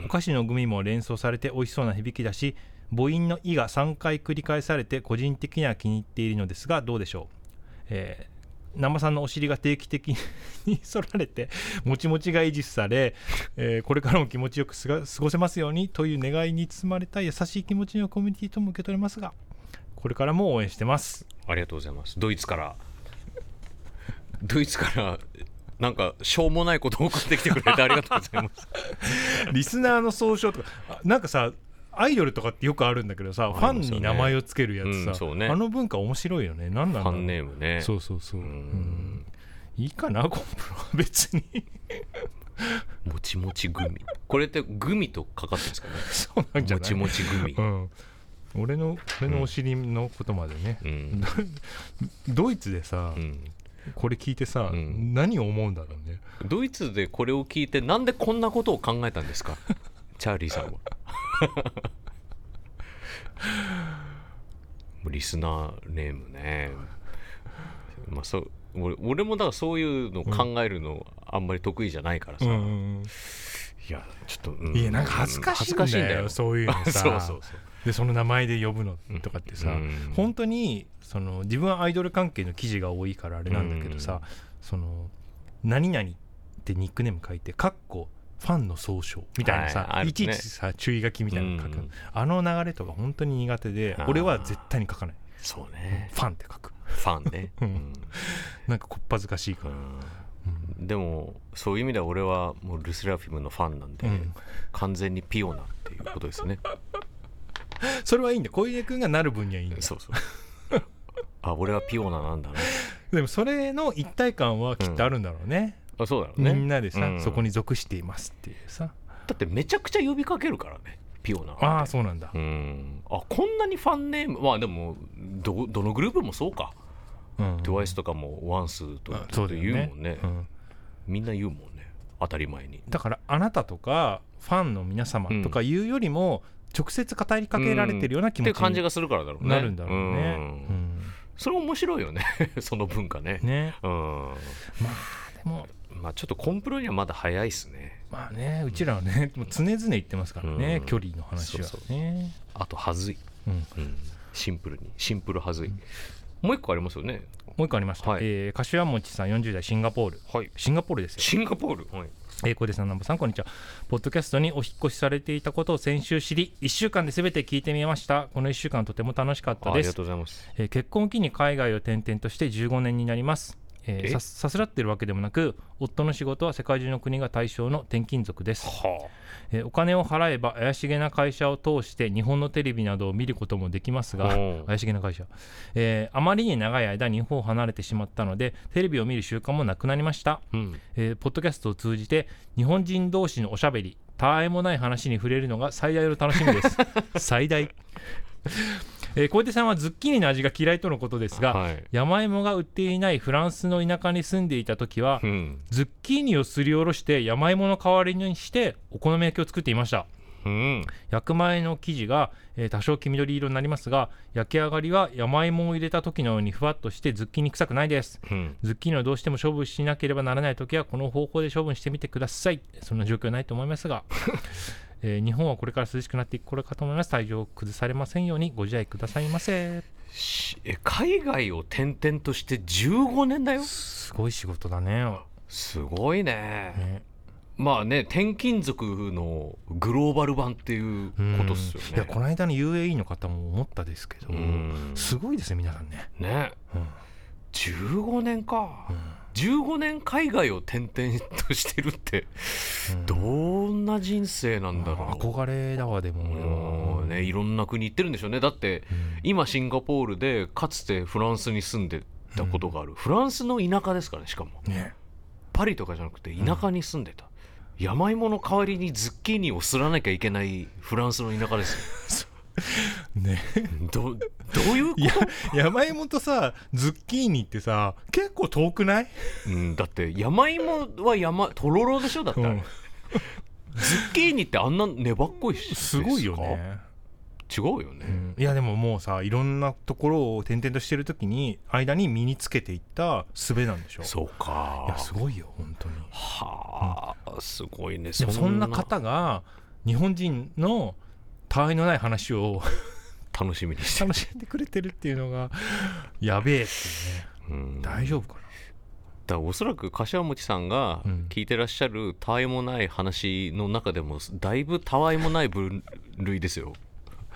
お菓子のグミも連想されて美味しそうな響きだし母音の「い」が3回繰り返されて個人的には気に入っているのですがどうでしょう、えー生さんのお尻が定期的に 反られてもちもちが維持され、えーこれからも気持ちよく過ごせますようにという願いに包まれた優しい気持ちのコミュニティとも受け取れますがこれからも応援してます。ありがとうございます。ドイツから。ドイツからなんかしょうもないことを送ってきてくれてありがとうございます。リスナーの総称とかあなんかさアイドルとかってよくあるんだけどさ、ファンに名前をつけるやつさ、うんね。あの文化面白いよね。何なんだろう。ファンネームね。そうそうそう、うん。いいかなコンプロは別に。もちもちグミ。これってグミとかかってるんですかね。そうなんじゃない？もちもちグミ。うん、俺の俺のお尻のことまでね、うん。ドイツでさ、うん。これ聞いてさ、ん。何を思うんだろうね。ドイツでこれを聞いてなんでこんなことを考えたんですか？チャーリーさんは。リスナーネームね。まあそう俺俺もだからそういうの考えるのあんまり得意じゃないからさ、うんいやちょっと、うん。いやなんか恥ずかしいんだよ。んだよ。そういうのさ。そうそうそうでその名前で呼ぶのとかってさ、うん。本当にその自分はアイドル関係の記事が多いからあれなんだけどさ、その何々ってニックネーム書いてかっこファンの総称みたいなさ、はいね。いちいちさ注意書きみたいなの書く、うん。あの流れとか本当に苦手で俺は絶対に書かない。そうね。ファンって書く。ファンね、う うん。んなんかこっぱずかしいから、でもそういう意味では俺はもうルセラフィムのファンなんで、うん。完全にピオナっていうことですね それはいいんだ。小出君がなる分にはいいんだ。そうそう。あ俺はピオナなんだな でもそれの一体感はきっとあるんだろうね、あそうだろうね。みんなでさ、うん。そこに属していますっていうさ。だってめちゃくちゃ呼びかけるからねピオナは。ああそうなんだ、うん。あこんなにファンネームまあでもどどのグループもそうか、うん、TWICE とかもワンスとあそうだよね。言うもんね。うん。みんな言うもんね。当たり前に。だからあなたとかファンの皆様とかいうよりも直接語りかけられてるような気持ちにって感じがするからだろうね。なるんだろうね。それ面白いよね。その文化ね。ね。うん。でも。まあちょっとコンプロにはまだ早いっすね。まあねうちらはねもう常々言ってますからね、うん。距離の話は。そうね。あとはずい、うん。うん、シンプルに。シンプルはずい、もう一個ありますよね。もう一個ありました、はい。えー柏餅さん40代シンガポール。はい。シンガポールですよ。シンガポール、はい、えー、小出さん、南波さん、こんにちは。ポッドキャストにお引っ越しされていたことを先週知り、1週間で全て聞いてみました。この1週間とても楽しかったですあありがと。うございますえー結婚を機に海外を転々として15年になります。えーえささすらってるわけでもなく、夫の仕事は世界中の国が対象の転勤族です。はえーお金を払えば怪しげな会社を通して日本のテレビなどを見ることもできますが怪しげな会社、えーあまりに長い間日本を離れてしまったのでテレビを見る習慣もなくなりました、あうん。えーポッドキャストを通じて日本人同士のおしゃべりたわいもない話に触れるのが最大の楽しみです。最大、えー小出さんはズッキーニの味が嫌いとのことですが、はい。山芋が売っていないフランスの田舎に住んでいた時は、うん。ズッキーニをすりおろして山芋の代わりにしてお好み焼きを作っていました。うん。焼く前の生地が、えー多少黄緑色になりますが焼き上がりは山芋を入れた時のようにふわっとしてズッキーニ臭くないです。うん。ズッキーニをどうしても処分しなければならない時はこの方法で処分してみてください。そんな状況はないと思いますが、えー日本はこれから涼しくなっていく頃かと思います。体調を崩されませんようにご自愛くださいませ。しえ海外を転々として15年だよ。すごい仕事だね。すごいね。ね。まあね転勤族のグローバル版っていうことっすよね。いやこの間の UAE の方も思ったですけどうん。すごいですね皆さんね、ね。うん。15年か、うん15年海外を転々としてるってどんな人生なんだろう、憧れだわでもね、いろんな国行ってるんでしょうね。だって今シンガポールでかつてフランスに住んでたことがある、フランスの田舎ですからねしかも。ね。パリとかじゃなくて田舎に住んでた、山芋の代わりにズッキーニをすらなきゃいけないフランスの田舎ですよ ね。どどういうこいやと山芋とさズッキーニってさ結構遠くない？うん、だって山芋は山とろろでしょ？だって。あれ、うん。ズッキーニってあんな粘っこいし。すごいよね、違うよね、うん。いやでももうさいろんなところを転々としてる時に間に身につけていった術なんでしょ？そうか。いやすごいよ本当に。はあ、すごいね。でもそんな方が日本人のたわいのない話を楽しみにして。る、楽しんでくれてるっていうのがやべえっていうね。うん、だか大丈夫かな？らおそらく柏餅さんがうん。聞いてらっしゃるたわいもない話の中でもだいぶたわいもない分類ですよ。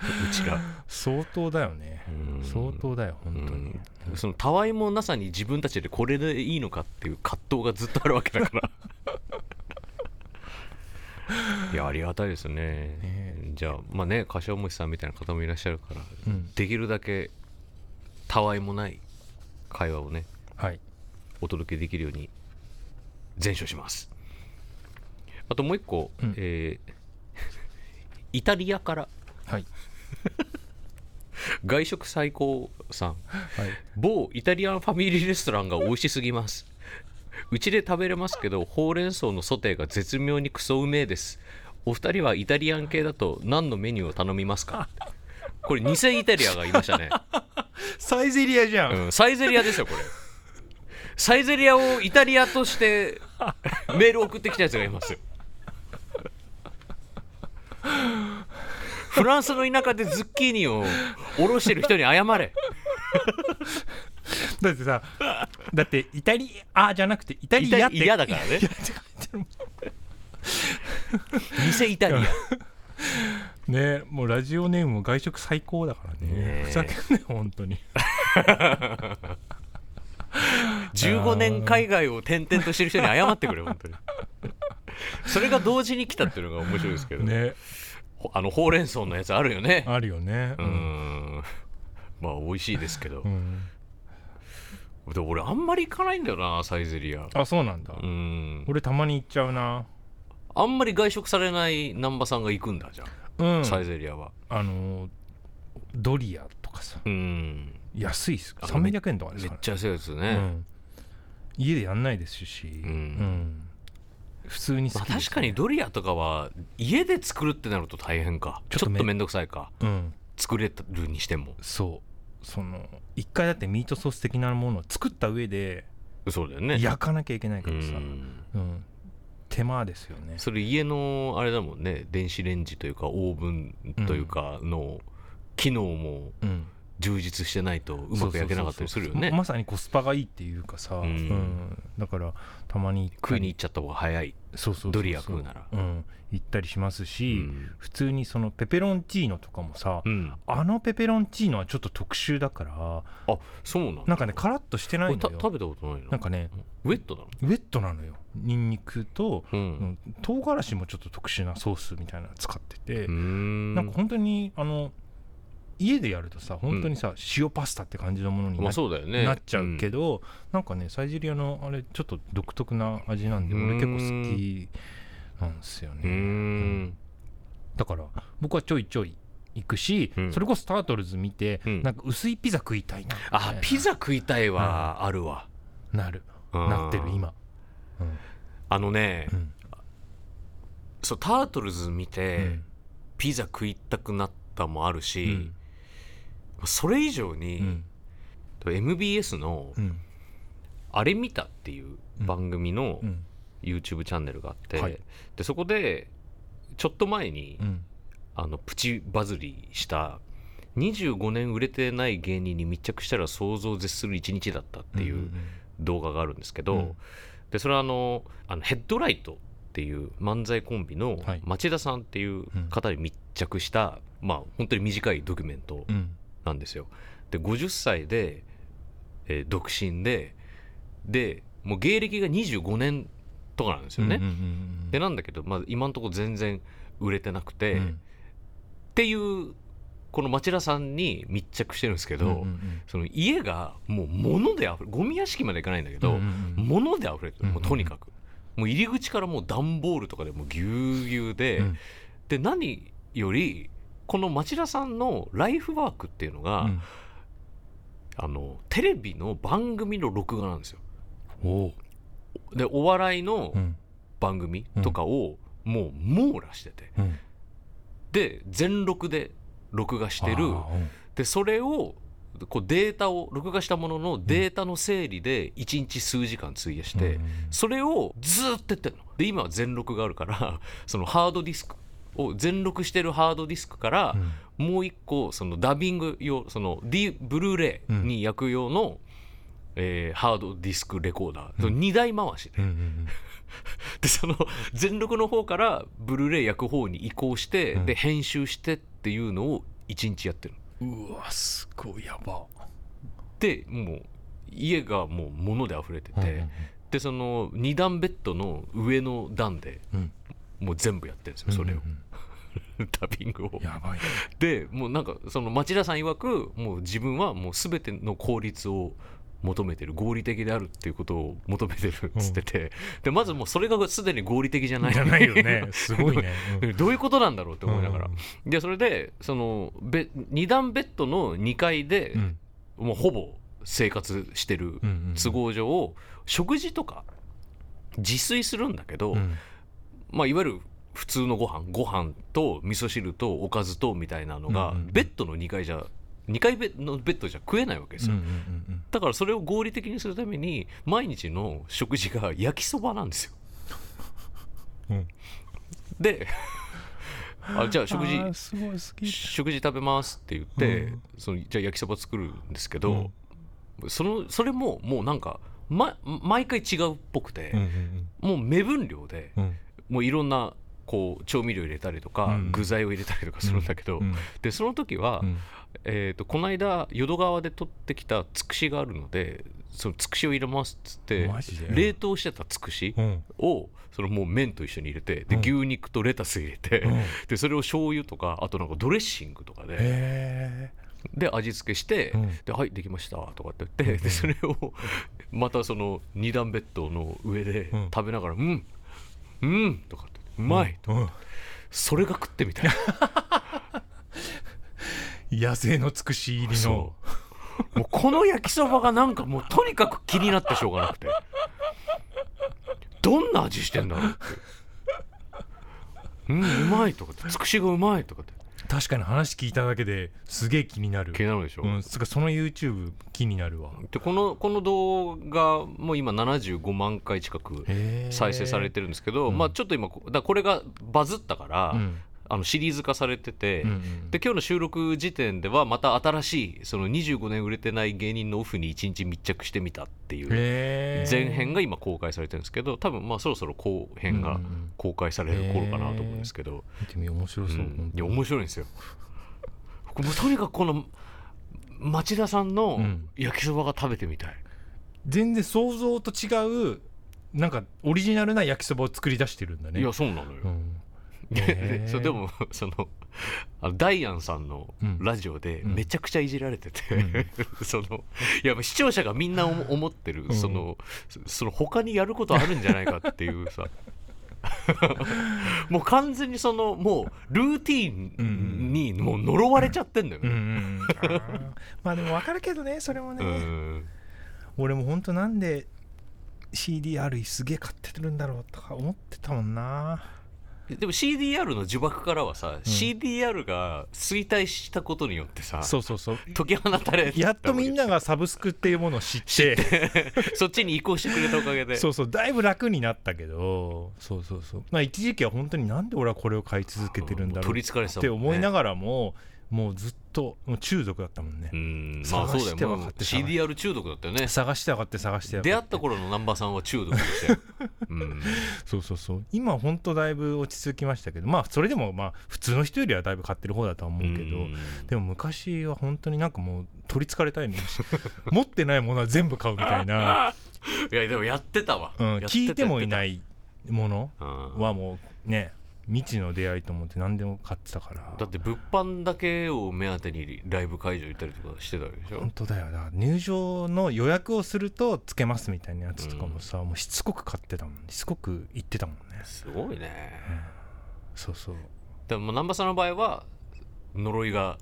うちが、相当だよね。うん。相当だよ本当に、うん。そのたわいもなさに自分たちでこれでいいのかっていう葛藤がずっとあるわけだから いやありがたいですね。じゃあまあね柏餅さんみたいな方もいらっしゃるから、うん。できるだけたわいもない会話をねはい。お届けできるように全書します。あともう一個、うん。えー イタリアからはい。外食最高さん。はい。某イタリアンファミリーレストランが美味しすぎますうちで食べれますけどほうれん草のソテーが絶妙にクソうめえです。お二人はイタリアン系だと何のメニューを頼みますか？これ偽イタリアがいましたね、サイゼリアじゃん、うん、サイゼリアですよこれ。サイゼリアをイタリアとしてメール送ってきたやつがいますフランスの田舎でズッキーニをおろしてる人に謝れ だってさだってイタリアじゃなくてイタリアって。リアだからね。偽イタリア。ねもうラジオネームも外食最高だからね。ふざけんなよ本当に。15年海外を転々としてる人に謝ってくれ本当に。それが同時に来たっていうのが面白いですけど、ね。ほあのほうれん草のやつあるよね。あるよね。うーん。まあ美味しいですけど、うんで俺あんまり行かないんだよなサイゼリア。あそうなんだ、うん。俺たまに行っちゃうな。あんまり外食されない難波さんが行くんだじゃうん。あ、サイゼリアは。あのードリアとかさ。うん。安いっすあ300円とかですからめっちゃ安いやつうね、ん、家でやんないですし、うん。普通に好まあ、きです、ね。確かにドリアとかは家で作るってなると大変か。ちょっとめちょっと面倒くさいか。うん。作れるにしても。そう。その一回だってミートソース的なものを作った上でそうだよね。焼かなきゃいけないからさ、うん。うん。手間ですよね。それ家のあれだもんね。電子レンジというかオーブンというかの機能もうん充実してないとうまく焼けなかったりするよね。ままさにコスパがいいっていうかさ、ん。うん。だからたまに食いに行っちゃった方が早い。そうそうドリア食うなら。うん、行ったりしますし、うん。普通にそのペペロンチーノとかもさ、うん。あのペペロンチーノはちょっと特殊だからあそうなんだ。なんかねカラッとしてないんだよ食べたことないのなんかねウェットなの？ウェットなのよ。ニンニクと、ううん。ん、唐辛子もちょっと特殊なソースみたいなの使ってて、ん。なんか本当にあの家でやるとさ本当にさ、塩パスタって感じのものにまな,、あそうだよね。なっちゃうけど、なんかねサイゼリアのあれちょっと独特な味なんで俺結構好きなんですよね、うーん。だから僕はちょいちょい行くし、うん。それこそタートルズ見て、うん。なんか薄いピザ食いたいなあピザ食いたいはあるわ。なる。うんなってる今、うん。あのねうん。そうタートルズ見うてん。ピザ食いたくなったもあるうしんそれ以上うにん MBS のうん「あれ見た」っていう番組のうん。YouTube チャンネルがあって、はい。でそこでちょっと前に、うん。あのプチバズりした25年売れてない芸人に密着したら想像を絶する一日だったっていう動画があるんですけど、うん。でそれはあのあのヘッドライトっていう漫才コンビのはい。町田さんっていう方に密着した、まあ本当に短いドキュメントうんなんですよ。で50歳で、えー独身ででもう芸歴が25年とかなんですよね。でなんだけど、まあ、今のところ全然売れてなくて、っうん。ていうこの町田さんに密着してるんですけど、その家がもう物であふれゴミ屋敷まで行かないんだけど、物であふれてる。もうとにかく、もう入り口からもう段ボールとかでもうぎゅうぎゅうで、うん。で何よりこの町田さんのライフワークっていうのが、うん。あのテレビの番組の録画なんですよ。おう。でお笑いのうん。番組とかをもう網羅してて、うん。で全録で録画してる。うん。でそれをこうデータを録画したもののデータの整理で1日数時間費やして、うんそれをずーっとやってるの。で今は全録があるからそのハードディスクを全録してるハードディスクから、もう一個そのダビング用その、D、ブルーレイに焼く用の、えーハードディスクレコーダー、2台回しで。うんうん でその全録の方からブルーレイ焼く方に移行して、うん。で編集してっていうのを1日やってる。うわすごいやば。でもう家がもう物で溢れてて、うんうんうん。でその2段ベッドの上の段でうんもう全部やってるんですよそれを、うんうん ダビングを。うんやばい。ねでもうなんかその町田さん曰くもう自分はもう全ての効率を求めてる合理的であるっていうことを求めてるっつってて、でまずもうそれがすでに合理的じゃないじゃないよね すごいね、うん。どういうことなんだろうって思いながら、うん。でそれでそのベ2段ベッドの2階で、うん。もうほぼ生活してるうんうん。都合上、食事とか自炊するんだけど、うんまあ、いわゆる普通のご飯ご飯と味噌汁とおかずとみたいなのが、うんうんベッドの2階じゃ2階ベのベッドじゃ食えないわけですよ、うんうんうんだからそれを合理的にするために毎日の食事が焼きそばなんですよ、うん。であじゃあ食事食事食べますって言って、うん。そのじゃあ焼きそば作るんですけど、そのそれももうなんか、ま、毎回違うっぽくてうん、うんもう目分量でうんうんもういろんなこう調味料入れたりとか、うん。具材を入れたりとかするんだけど、うん。でその時は、うん。えー、とこの間淀川で取ってきたつくしがあるのでそのつくしを入れますっつって冷凍してたつくしうん。をそのもう麺と一緒に入れてでうん。牛肉とレタス入れて、うん。でそれを醤油とかあとなんかドレッシングとかでへで味付けして、うん。ではいできましたとかって言って、でそれをまたその二段ベッドの上でうん。食べながら「うんうん」とかって「うまい」とうん。それが食ってみたい。野生のつくし入りの。もうこの焼きそばがなんかもうとにかく気になってしょうがなくて。どんな味してんだろうって。うんうまいとかって。つくしがうまいとかって確かに話聞いただけですげえ気になる。気になるでしょ、うん、つうかその YouTube 気になるわ。でこのこの動画も今75万回近く再生されてるんですけど、うん。まあちょっと今こだこれがバズったから、うんあのシリーズ化されてて、うんうん。で今日の収録時点ではまた新しいその25年売れてない芸人のオフに1日密着してみたっていう前編が今公開されてるんですけど多分まあそろそろ後編がうんうん公開される頃かなと思うんですけど、見てみ面白そう、うん。いや面白いんですよ。僕もうとにかくこの町田さんのうん。焼きそばが食べてみたい、全然想像と違うなんかオリジナルな焼きそばを作り出してるんだね。いやそうなのよ、うんそうでも そのあのダイアンさんのうん。ラジオでうん。めちゃくちゃいじられてて、そのいや視聴者がみんな思思ってる、ん。そのそその他にやることあるんじゃないかっていうさ。もう完全にそのもうルーティーンにもう呪われちゃってんだようんうね。ん。まあでも分かるけどねそれもね、うん。俺も本当なんで CDR すげえ買ってるんだろうとか思ってたもんなでも CDR の呪縛からはさ、CDR が衰退したことによってさそうそうそう。解き放たれたやっとみんながサブスクっていうものを知って。そっちに移行してくれたおかげで。そうそう。だいぶ楽になったけど。そうそうそう。まあ一時期は本当になんで俺はこれを買い続けてるんだろうって思いながらももうずっと中毒だったもんね、うん。まあそうだ探してよもうは買って探して CDR 中毒だったよね。探してやがって探して出会った頃の南波さんは中毒でしたよ、うん、そうそうそう。今本当だいぶ落ち着きましたけどまあそれでもまあ普通の人よりはだいぶ買ってる方だとは思うけど、うん。でも昔は本当になんかもう取りつかれたいの 持ってないものは全部買うみたいな、いやでもやってたわ、うん、聞いてもいないものはもうね未知の出会いと思って何でも買ってたから。だって物販だけを目当てにライブ会場行ったりとかしてたわけでしょ？本当だよな。入場の予約をするとつけますみたいなやつとかもさ、もうしつこく買ってたもんしつこく言ってたもんね。すごいね。そうそう。でも南波さんの場合は呪いが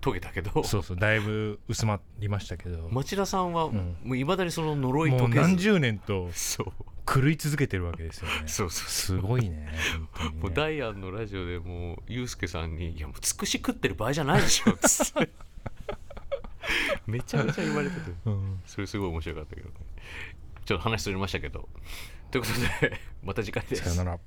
解けたけど。そうそう。だいぶ薄まりましたけど、町田さんはん。もういまだにその呪いもう解けず。何十年とそう狂い続けてるわけですよね。そうそうすごいねね。もうダイアンのラジオでもうユうスケさんに「いやもうつくし食ってる場合じゃないでしょ」っつってめちゃめちゃ言われてて。うん。それすごい面白かったけどね。ちょっと話それましたけど。ということでまた次回です。さよなら